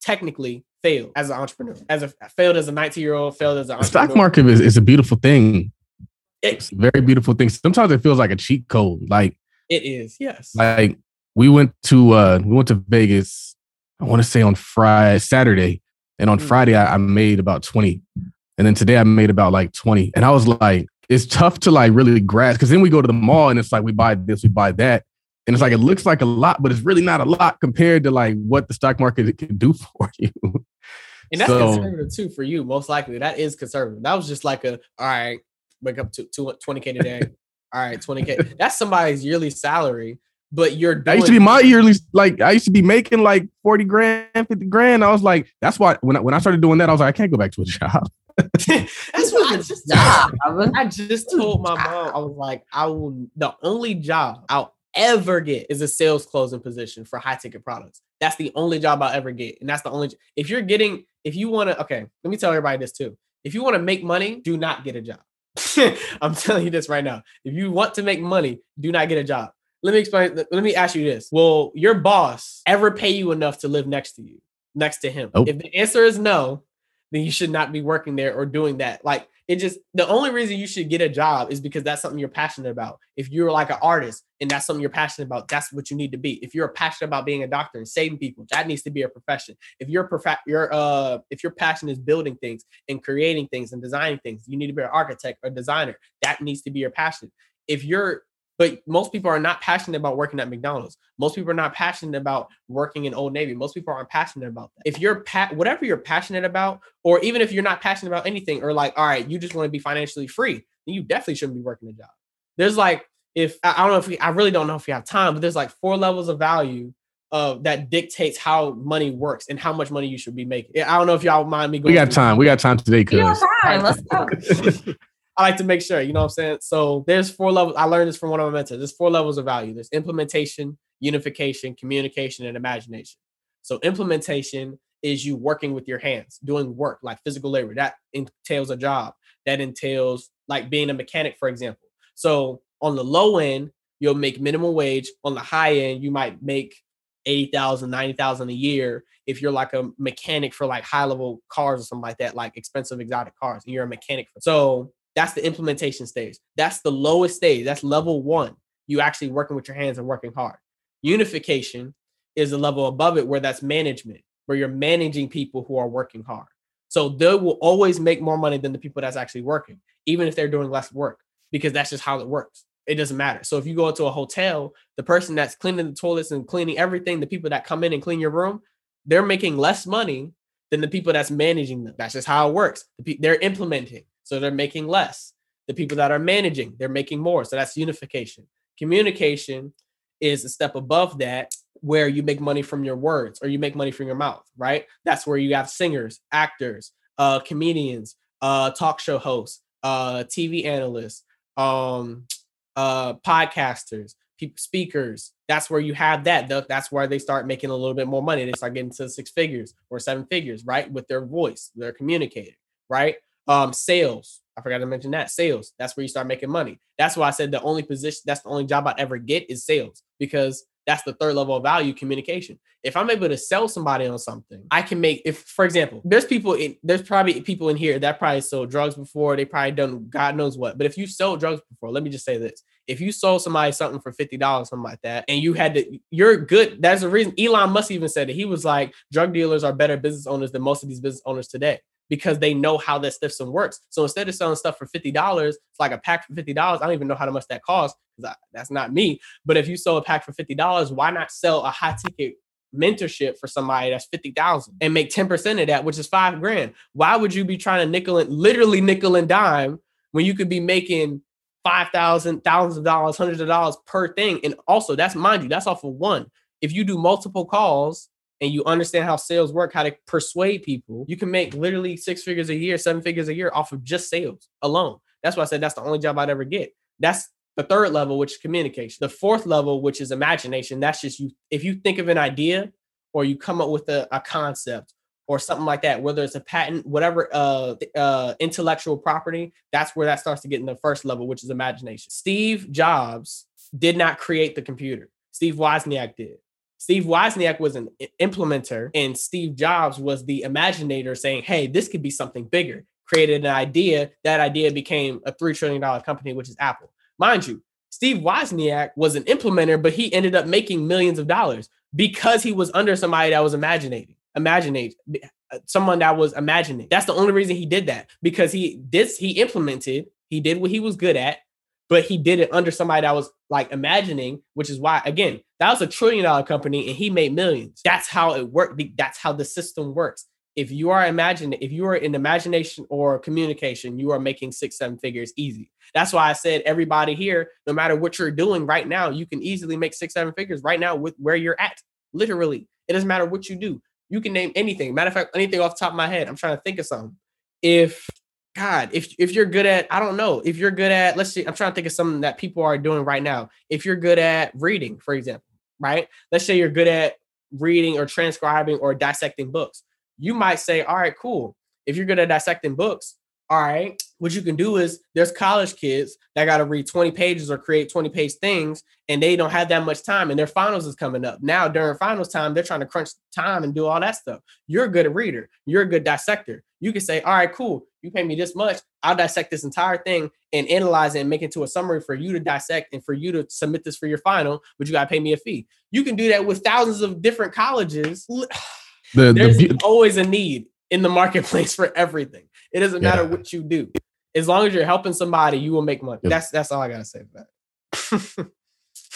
technically failed as an entrepreneur. As a failed as a 19 year old, failed as an entrepreneur. Stock market is, is a beautiful thing. It's a very beautiful thing. Sometimes it feels like a cheat code. Like it is, yes. Like we went to uh we went to Vegas, I want to say on Friday, Saturday. And on mm-hmm. Friday I, I made about 20. And then today I made about like 20. And I was like, it's tough to like really grasp because then we go to the mall and it's like we buy this, we buy that. And it's like it looks like a lot, but it's really not a lot compared to like what the stock market can do for you. And that's so, conservative too for you, most likely. That is conservative. That was just like a all right, wake up to 20k a day. all right, 20k. That's somebody's yearly salary, but you're doing- I used to be my yearly like I used to be making like 40 grand, 50 grand. I was like, that's why when I, when I started doing that, I was like, I can't go back to a job. That's what I just job. I just told my mom. I was like, I will. The only job I'll ever get is a sales closing position for high ticket products. That's the only job I'll ever get, and that's the only. If you're getting, if you want to, okay, let me tell everybody this too. If you want to make money, do not get a job. I'm telling you this right now. If you want to make money, do not get a job. Let me explain. Let me ask you this: Will your boss ever pay you enough to live next to you, next to him? If the answer is no, then you should not be working there or doing that. Like it just the only reason you should get a job is because that's something you're passionate about. If you're like an artist and that's something you're passionate about, that's what you need to be. If you're passionate about being a doctor and saving people, that needs to be a profession. If you're prof- your uh if your passion is building things and creating things and designing things, you need to be an architect or designer. That needs to be your passion. If you're but most people are not passionate about working at McDonald's. Most people are not passionate about working in Old Navy. Most people aren't passionate about that. If you're pa- whatever you're passionate about, or even if you're not passionate about anything, or like, all right, you just want to be financially free, then you definitely shouldn't be working a job. There's like, if I don't know if we, I really don't know if we have time, but there's like four levels of value uh, that dictates how money works and how much money you should be making. I don't know if y'all mind me. Going. We got time. We got time today, cuz. time. Let's go. I like to make sure, you know what I'm saying? So there's four levels. I learned this from one of my mentors. There's four levels of value. There's implementation, unification, communication, and imagination. So implementation is you working with your hands, doing work like physical labor. That entails a job. That entails like being a mechanic, for example. So on the low end, you'll make minimum wage. On the high end, you might make 80,000, 90,000 a year if you're like a mechanic for like high level cars or something like that, like expensive exotic cars, and you're a mechanic. For, so that's the implementation stage. That's the lowest stage. That's level one. You actually working with your hands and working hard. Unification is the level above it where that's management, where you're managing people who are working hard. So they will always make more money than the people that's actually working, even if they're doing less work, because that's just how it works. It doesn't matter. So if you go into a hotel, the person that's cleaning the toilets and cleaning everything, the people that come in and clean your room, they're making less money than the people that's managing them. That's just how it works. They're implementing, so they're making less. The people that are managing, they're making more. So that's unification. Communication is a step above that where you make money from your words or you make money from your mouth, right? That's where you have singers, actors, uh, comedians, uh, talk show hosts, uh, TV analysts, um, uh, podcasters, people, speakers. That's where you have that. That's where they start making a little bit more money. They start getting to six figures or seven figures, right? With their voice, they're communicating, right? Um, sales. I forgot to mention that sales. That's where you start making money. That's why I said the only position, that's the only job I'd ever get is sales because that's the third level of value communication. If I'm able to sell somebody on something, I can make if for example, there's people in there's probably people in here that probably sold drugs before, they probably done God knows what. But if you sold drugs before, let me just say this. If you sold somebody something for $50, something like that, and you had to, you're good. That's the reason Elon Musk even said it. He was like, drug dealers are better business owners than most of these business owners today because they know how that system works. So instead of selling stuff for fifty dollars, it's like a pack for fifty dollars. I don't even know how much that costs because that's not me. But if you sell a pack for fifty dollars, why not sell a high ticket mentorship for somebody that's fifty thousand and make ten percent of that, which is five grand? Why would you be trying to nickel and literally nickel and dime when you could be making five thousand, thousands of dollars, hundreds of dollars per thing? And also, that's mind you, that's off of one. If you do multiple calls and you understand how sales work, how to persuade people, you can make literally six figures a year, seven figures a year off of just sales alone. That's why I said that's the only job I'd ever get. That's the third level, which is communication. The fourth level, which is imagination. That's just you. If you think of an idea or you come up with a, a concept or something like that, whether it's a patent, whatever uh, uh, intellectual property, that's where that starts to get in the first level, which is imagination. Steve Jobs did not create the computer. Steve Wozniak did. Steve Wozniak was an implementer, and Steve Jobs was the imaginator saying, Hey, this could be something bigger. Created an idea. That idea became a $3 trillion company, which is Apple. Mind you, Steve Wozniak was an implementer, but he ended up making millions of dollars because he was under somebody that was imagining, imagining, uh, someone that was imagining. That's the only reason he did that because he did, he implemented, he did what he was good at, but he did it under somebody that was like imagining, which is why, again, that was a trillion dollar company and he made millions. That's how it worked. That's how the system works. If you are imagining, if you are in imagination or communication, you are making six, seven figures easy. That's why I said everybody here, no matter what you're doing right now, you can easily make six, seven figures right now with where you're at. Literally, it doesn't matter what you do. You can name anything. Matter of fact, anything off top of my head. I'm trying to think of something. If God, if if you're good at, I don't know, if you're good at, let's see, I'm trying to think of something that people are doing right now. If you're good at reading, for example, right? Let's say you're good at reading or transcribing or dissecting books. You might say, all right, cool. If you're good at dissecting books, all right, what you can do is there's college kids that got to read 20 pages or create 20 page things and they don't have that much time and their finals is coming up. Now during finals time, they're trying to crunch time and do all that stuff. You're a good reader, you're a good dissector. You can say, all right, cool, you pay me this much, I'll dissect this entire thing and analyze it and make it into a summary for you to dissect and for you to submit this for your final, but you gotta pay me a fee. You can do that with thousands of different colleges. The, There's the, always a need in the marketplace for everything. It doesn't yeah. matter what you do as long as you're helping somebody, you will make money. Yep. That's that's all I gotta say for that.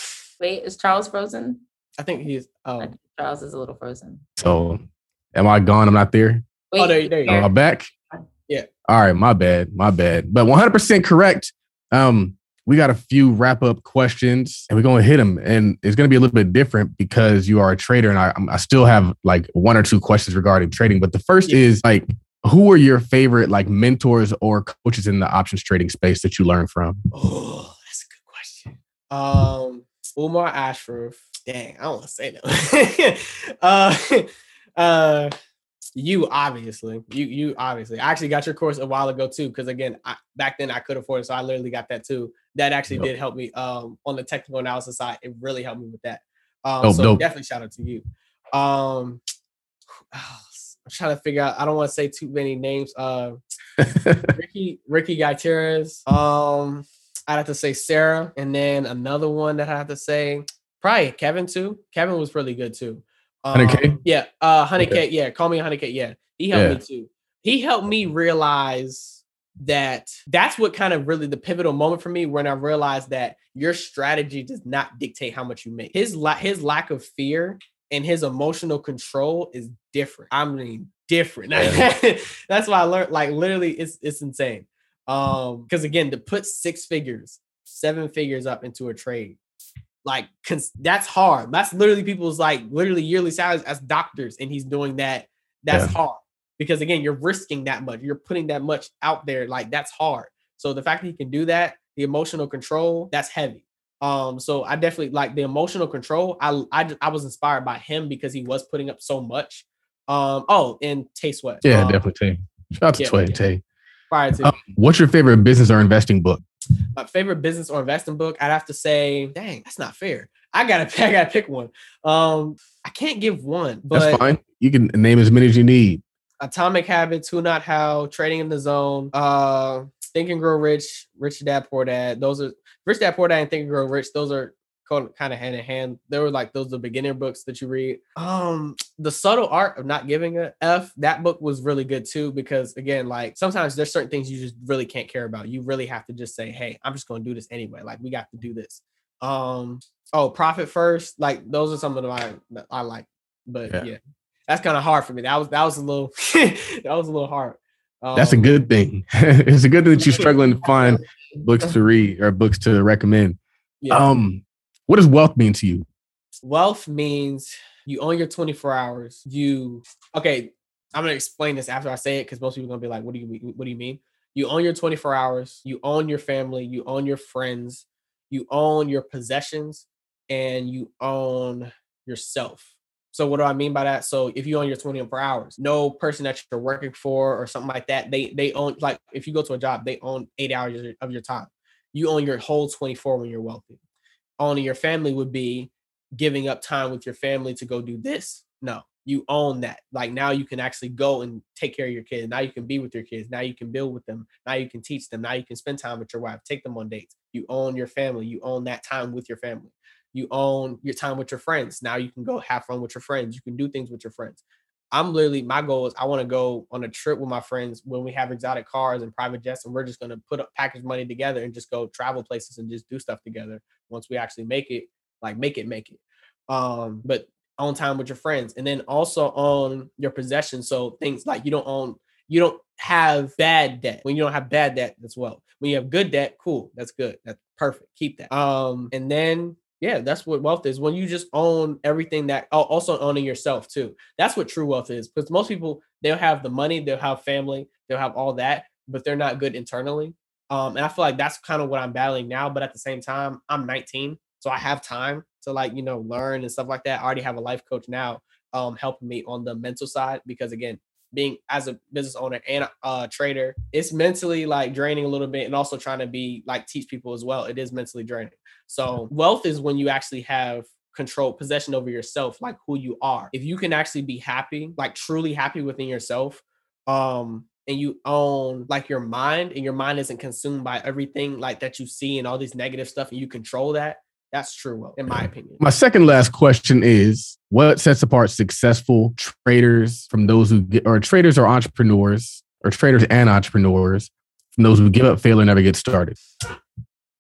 Wait, is Charles frozen? I think he's. Um, Charles is a little frozen. So, am I gone? I'm not there. Wait, oh, there, there you go. Am I back? Yeah. All right, my bad, my bad. But 100 percent correct. Um, we got a few wrap up questions, and we're gonna hit them. And it's gonna be a little bit different because you are a trader, and I, I still have like one or two questions regarding trading. But the first yeah. is like who are your favorite like mentors or coaches in the options trading space that you learn from? Oh, that's a good question. Um, Umar Ashraf. Dang, I don't want to say that. uh, uh, you obviously, you you obviously. I actually got your course a while ago too, because again, I, back then I could afford it, so I literally got that too. That actually yep. did help me um on the technical analysis side. It really helped me with that. Um, dope, so dope. definitely shout out to you. Um, oh, I'm trying to figure out. I don't want to say too many names. Uh, Ricky Ricky Gutierrez. Um, I'd have to say Sarah, and then another one that I have to say probably Kevin too. Kevin was really good too. Um, K. Yeah, uh, Honey okay. Yeah, call me Honey K. Yeah, he helped yeah. me too. He helped me realize that that's what kind of really the pivotal moment for me when I realized that your strategy does not dictate how much you make. His la- his lack of fear and his emotional control is different. I mean, different. That's why I learned. Like literally, it's it's insane. Um, because again, to put six figures, seven figures up into a trade, like cons- that's hard. That's literally people's like literally yearly salaries as doctors, and he's doing that. That's yeah. hard because again, you're risking that much. You're putting that much out there. Like that's hard. So the fact that he can do that, the emotional control, that's heavy. Um, so I definitely like the emotional control. I I I was inspired by him because he was putting up so much. Um, oh, and Tay Sweat. Yeah, um, definitely Tay. Shout out to yeah, Tay. Yeah. Tay. Prior to um, what's your favorite business or investing book? My favorite business or investing book, I'd have to say, dang, that's not fair. I gotta I gotta pick one. Um, I can't give one, but that's fine. You can name as many as you need. Atomic Habits, Who Not How, Trading in the Zone, uh, Think and Grow Rich, Rich Dad Poor Dad. Those are Rich Dad Poor Dad and Think and Grow Rich. Those are kind of hand in hand. They were like those the beginner books that you read. Um, the subtle art of not giving a F, that book was really good too, because again, like sometimes there's certain things you just really can't care about. You really have to just say, Hey, I'm just gonna do this anyway. Like we got to do this. Um, oh, profit first, like those are some of the I I like, but yeah. yeah that's kind of hard for me. That was that was a little that was a little hard. Um, that's a um, good thing. it's a good thing that you're struggling to find books to read or books to recommend. Yeah. Um, what does wealth mean to you? Wealth means you own your 24 hours. You okay. I'm gonna explain this after I say it because most people are gonna be like, "What do you mean? What do you mean?" You own your 24 hours. You own your family. You own your friends. You own your possessions, and you own yourself. So what do I mean by that? So if you own your 24 hours, no person that you're working for or something like that, they they own like if you go to a job, they own eight hours of your time. You own your whole 24 when you're wealthy. Owning your family would be giving up time with your family to go do this. No, you own that. Like now you can actually go and take care of your kids. Now you can be with your kids. Now you can build with them. Now you can teach them. Now you can spend time with your wife, take them on dates. You own your family. You own that time with your family you own your time with your friends. Now you can go have fun with your friends. You can do things with your friends. I'm literally my goal is I want to go on a trip with my friends when we have exotic cars and private jets, and we're just gonna put up package money together and just go travel places and just do stuff together. Once we actually make it, like make it, make it. Um, but own time with your friends, and then also own your possessions. So things like you don't own, you don't have bad debt. When you don't have bad debt, that's well. When you have good debt, cool, that's good, that's perfect. Keep that. Um, and then yeah, that's what wealth is. When you just own everything that also owning yourself too. That's what true wealth is. Because most people they'll have the money, they'll have family, they'll have all that, but they're not good internally. Um, and I feel like that's kind of what I'm battling now. But at the same time, I'm 19, so I have time to like you know learn and stuff like that. I already have a life coach now, um, helping me on the mental side because again, being as a business owner and a trader, it's mentally like draining a little bit, and also trying to be like teach people as well. It is mentally draining. So wealth is when you actually have control possession over yourself like who you are if you can actually be happy like truly happy within yourself um and you own like your mind and your mind isn't consumed by everything like that you see and all these negative stuff and you control that that's true in my opinion. My second last question is what sets apart successful traders from those who get or traders or entrepreneurs or traders and entrepreneurs from those who give up fail or never get started?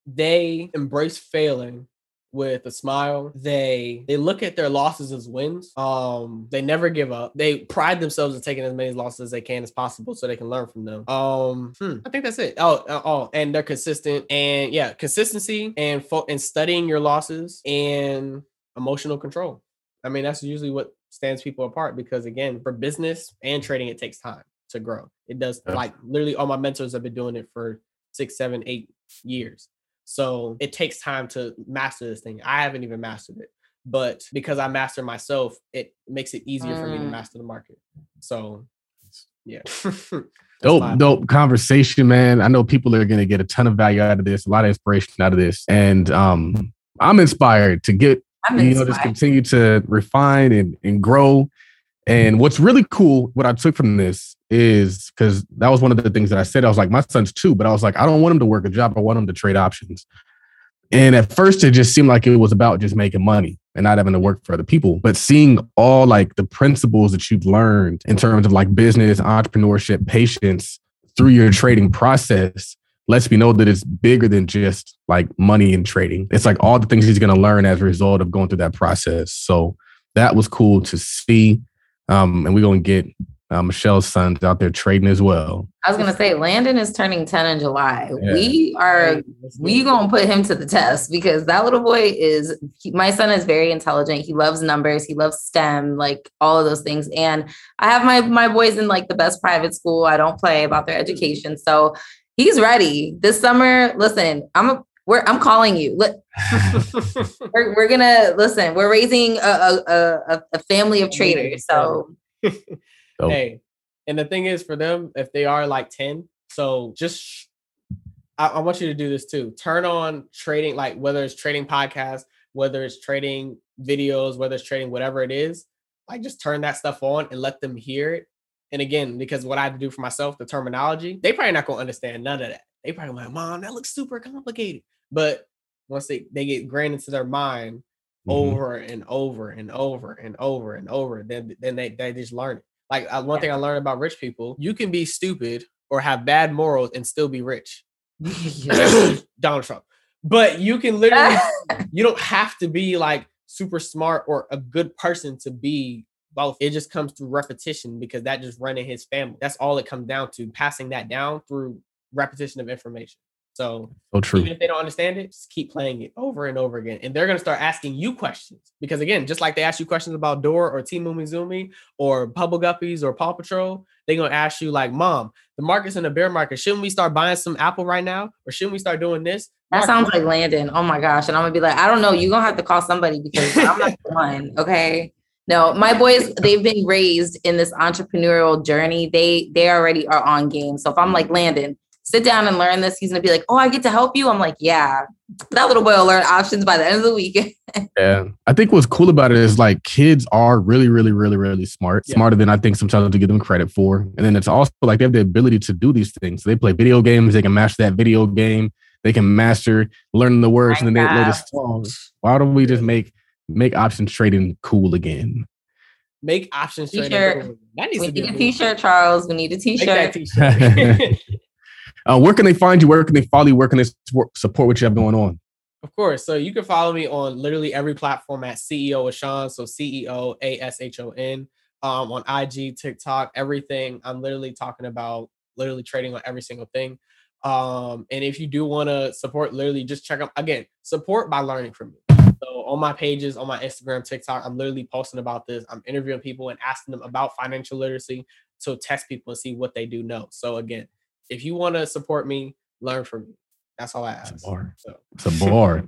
They embrace failing with a smile. They they look at their losses as wins. Um, they never give up. They pride themselves in taking as many losses as they can as possible so they can learn from them. Um, hmm, I think that's it. Oh, uh, oh, and they're consistent. And yeah, consistency and fo- and studying your losses and emotional control. I mean, that's usually what stands people apart because again, for business and trading, it takes time to grow. It does. Like literally, all my mentors have been doing it for six, seven, eight years. So it takes time to master this thing. I haven't even mastered it, but because I master myself, it makes it easier mm. for me to mm. master the market. So yeah. dope, dope conversation, man. I know people are gonna get a ton of value out of this, a lot of inspiration out of this. And um I'm inspired to get I'm you know, just continue to refine and, and grow. And what's really cool, what I took from this is because that was one of the things that I said. I was like, my son's two, but I was like, I don't want him to work a job. I want him to trade options. And at first, it just seemed like it was about just making money and not having to work for other people. But seeing all like the principles that you've learned in terms of like business, entrepreneurship, patience through your trading process lets me know that it's bigger than just like money and trading. It's like all the things he's going to learn as a result of going through that process. So that was cool to see. Um, and we're gonna get uh, Michelle's sons out there trading as well. I was gonna say Landon is turning 10 in July. Yeah. We are we gonna put him to the test because that little boy is he, my son is very intelligent. He loves numbers, he loves STEM, like all of those things. And I have my my boys in like the best private school. I don't play about their education. So he's ready. This summer, listen, I'm a we're I'm calling you. we're, we're gonna listen. We're raising a a, a family of traders. So Oh. Hey, and the thing is for them, if they are like 10, so just I, I, want you to do this too. Turn on trading, like whether it's trading podcasts, whether it's trading videos, whether it's trading whatever it is, like just turn that stuff on and let them hear it. And again, because what I have to do for myself, the terminology, they probably not gonna understand none of that. They probably like, mom, that looks super complicated. But once they, they get grained into their mind mm-hmm. over and over and over and over and over, then then they, they just learn it. Like uh, one thing I learned about rich people, you can be stupid or have bad morals and still be rich. Donald Trump. But you can literally, you don't have to be like super smart or a good person to be both. It just comes through repetition because that just running in his family. That's all it comes down to, passing that down through repetition of information. So, so true. even if they don't understand it, just keep playing it over and over again. And they're going to start asking you questions because, again, just like they ask you questions about Dora or Team Umizoomi or Bubble Guppies or Paw Patrol, they're going to ask you, like, Mom, the market's in a bear market. Shouldn't we start buying some Apple right now? Or shouldn't we start doing this? That sounds like Landon. Oh my gosh. And I'm going to be like, I don't know. You're going to have to call somebody because I'm not the one. Okay. No, my boys, they've been raised in this entrepreneurial journey. They they already are on game. So if I'm like Landon, sit down and learn this. He's gonna be like, oh, I get to help you. I'm like, yeah. That little boy will learn options by the end of the week. yeah, I think what's cool about it is like kids are really, really, really, really smart, yeah. smarter than I think sometimes to give them credit for. And then it's also like they have the ability to do these things. So they play video games. They can master that video game. They can master learning the words, and then they the songs. Why don't we just make make options trading cool again? Make options trading. Cool. That needs we to be need a t-shirt, Charles. We need a t-shirt. t-shirt. Uh, where can they find you? Where can they follow you? Where can they support what you have going on? Of course. So you can follow me on literally every platform at CEO Ashon. So C E O A S H O N. Um, on IG, TikTok, everything. I'm literally talking about literally trading on every single thing. Um, and if you do want to support, literally just check out again, support by learning from me. So on my pages, on my Instagram, TikTok, I'm literally posting about this. I'm interviewing people and asking them about financial literacy to test people and see what they do know. So again, if you want to support me, learn from me. That's all I ask. It's a bar. So. It's a bar.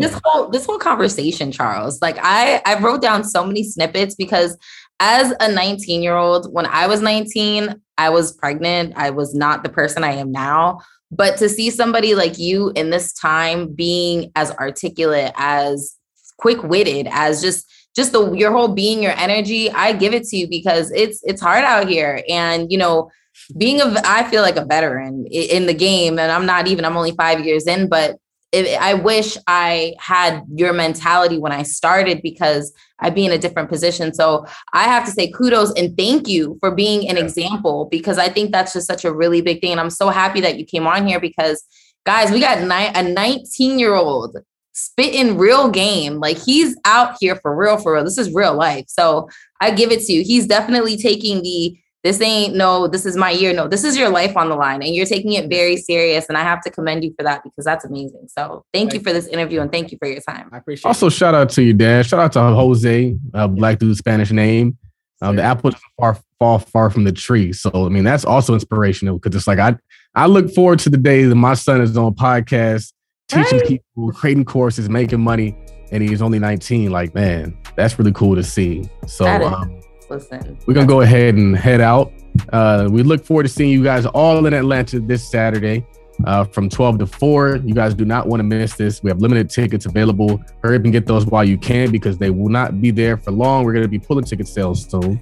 this whole this whole conversation, Charles. Like I I wrote down so many snippets because as a 19 year old, when I was 19, I was pregnant. I was not the person I am now. But to see somebody like you in this time being as articulate, as quick witted, as just just the your whole being, your energy, I give it to you because it's it's hard out here. And you know, being a I feel like a veteran in the game, and I'm not even. I'm only five years in, but it, I wish I had your mentality when I started because I'd be in a different position. So I have to say kudos and thank you for being an example because I think that's just such a really big thing. And I'm so happy that you came on here because, guys, we got ni- a 19 year old spitting real game. Like he's out here for real, for real. This is real life. So I give it to you. He's definitely taking the this ain't no, this is my year. No, this is your life on the line and you're taking it very serious. And I have to commend you for that because that's amazing. So thank, thank you for this interview and thank you for your time. I appreciate Also, it. shout out to you, Dan. Shout out to Jose, uh, Black dude Spanish name. Um, the apple far fall far from the tree. So I mean that's also inspirational because it's like I I look forward to the day that my son is on podcast teaching right. people, creating courses, making money, and he's only 19. Like, man, that's really cool to see. So um, listen. We're gonna go ahead and head out. Uh, we look forward to seeing you guys all in Atlanta this Saturday uh, from 12 to 4. You guys do not want to miss this. We have limited tickets available. Hurry up and get those while you can because they will not be there for long. We're going to be pulling ticket sales soon.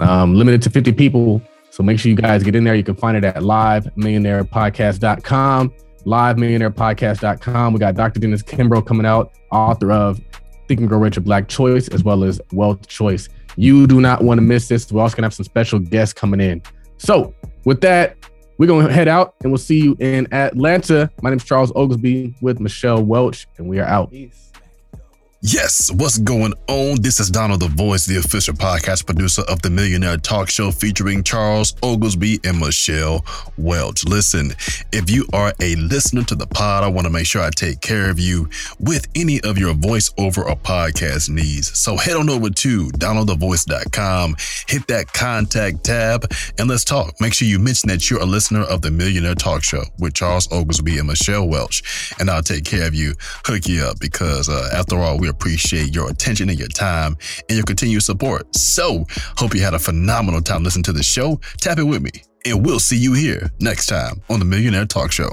Um, limited to 50 people. So make sure you guys get in there. You can find it at livemillionairepodcast.com. Livemillionairepodcast.com. We got Dr. Dennis Kimbro coming out, author of Think and Grow Rich, a Black Choice, as well as Wealth Choice. You do not want to miss this. We're also going to have some special guests coming in. So, with that, we're going to head out and we'll see you in Atlanta. My name is Charles Oglesby with Michelle Welch, and we are out. Peace. Yes, what's going on? This is Donald the Voice, the official podcast producer of the Millionaire Talk Show featuring Charles Oglesby and Michelle Welch. Listen, if you are a listener to the pod, I want to make sure I take care of you with any of your voiceover or podcast needs. So head on over to donaldthevoice.com, hit that contact tab, and let's talk. Make sure you mention that you're a listener of the Millionaire Talk Show with Charles Oglesby and Michelle Welch, and I'll take care of you, hook you up, because uh, after all, we're appreciate your attention and your time and your continued support. So, hope you had a phenomenal time listening to the show. Tap it with me, and we'll see you here next time on the Millionaire Talk Show.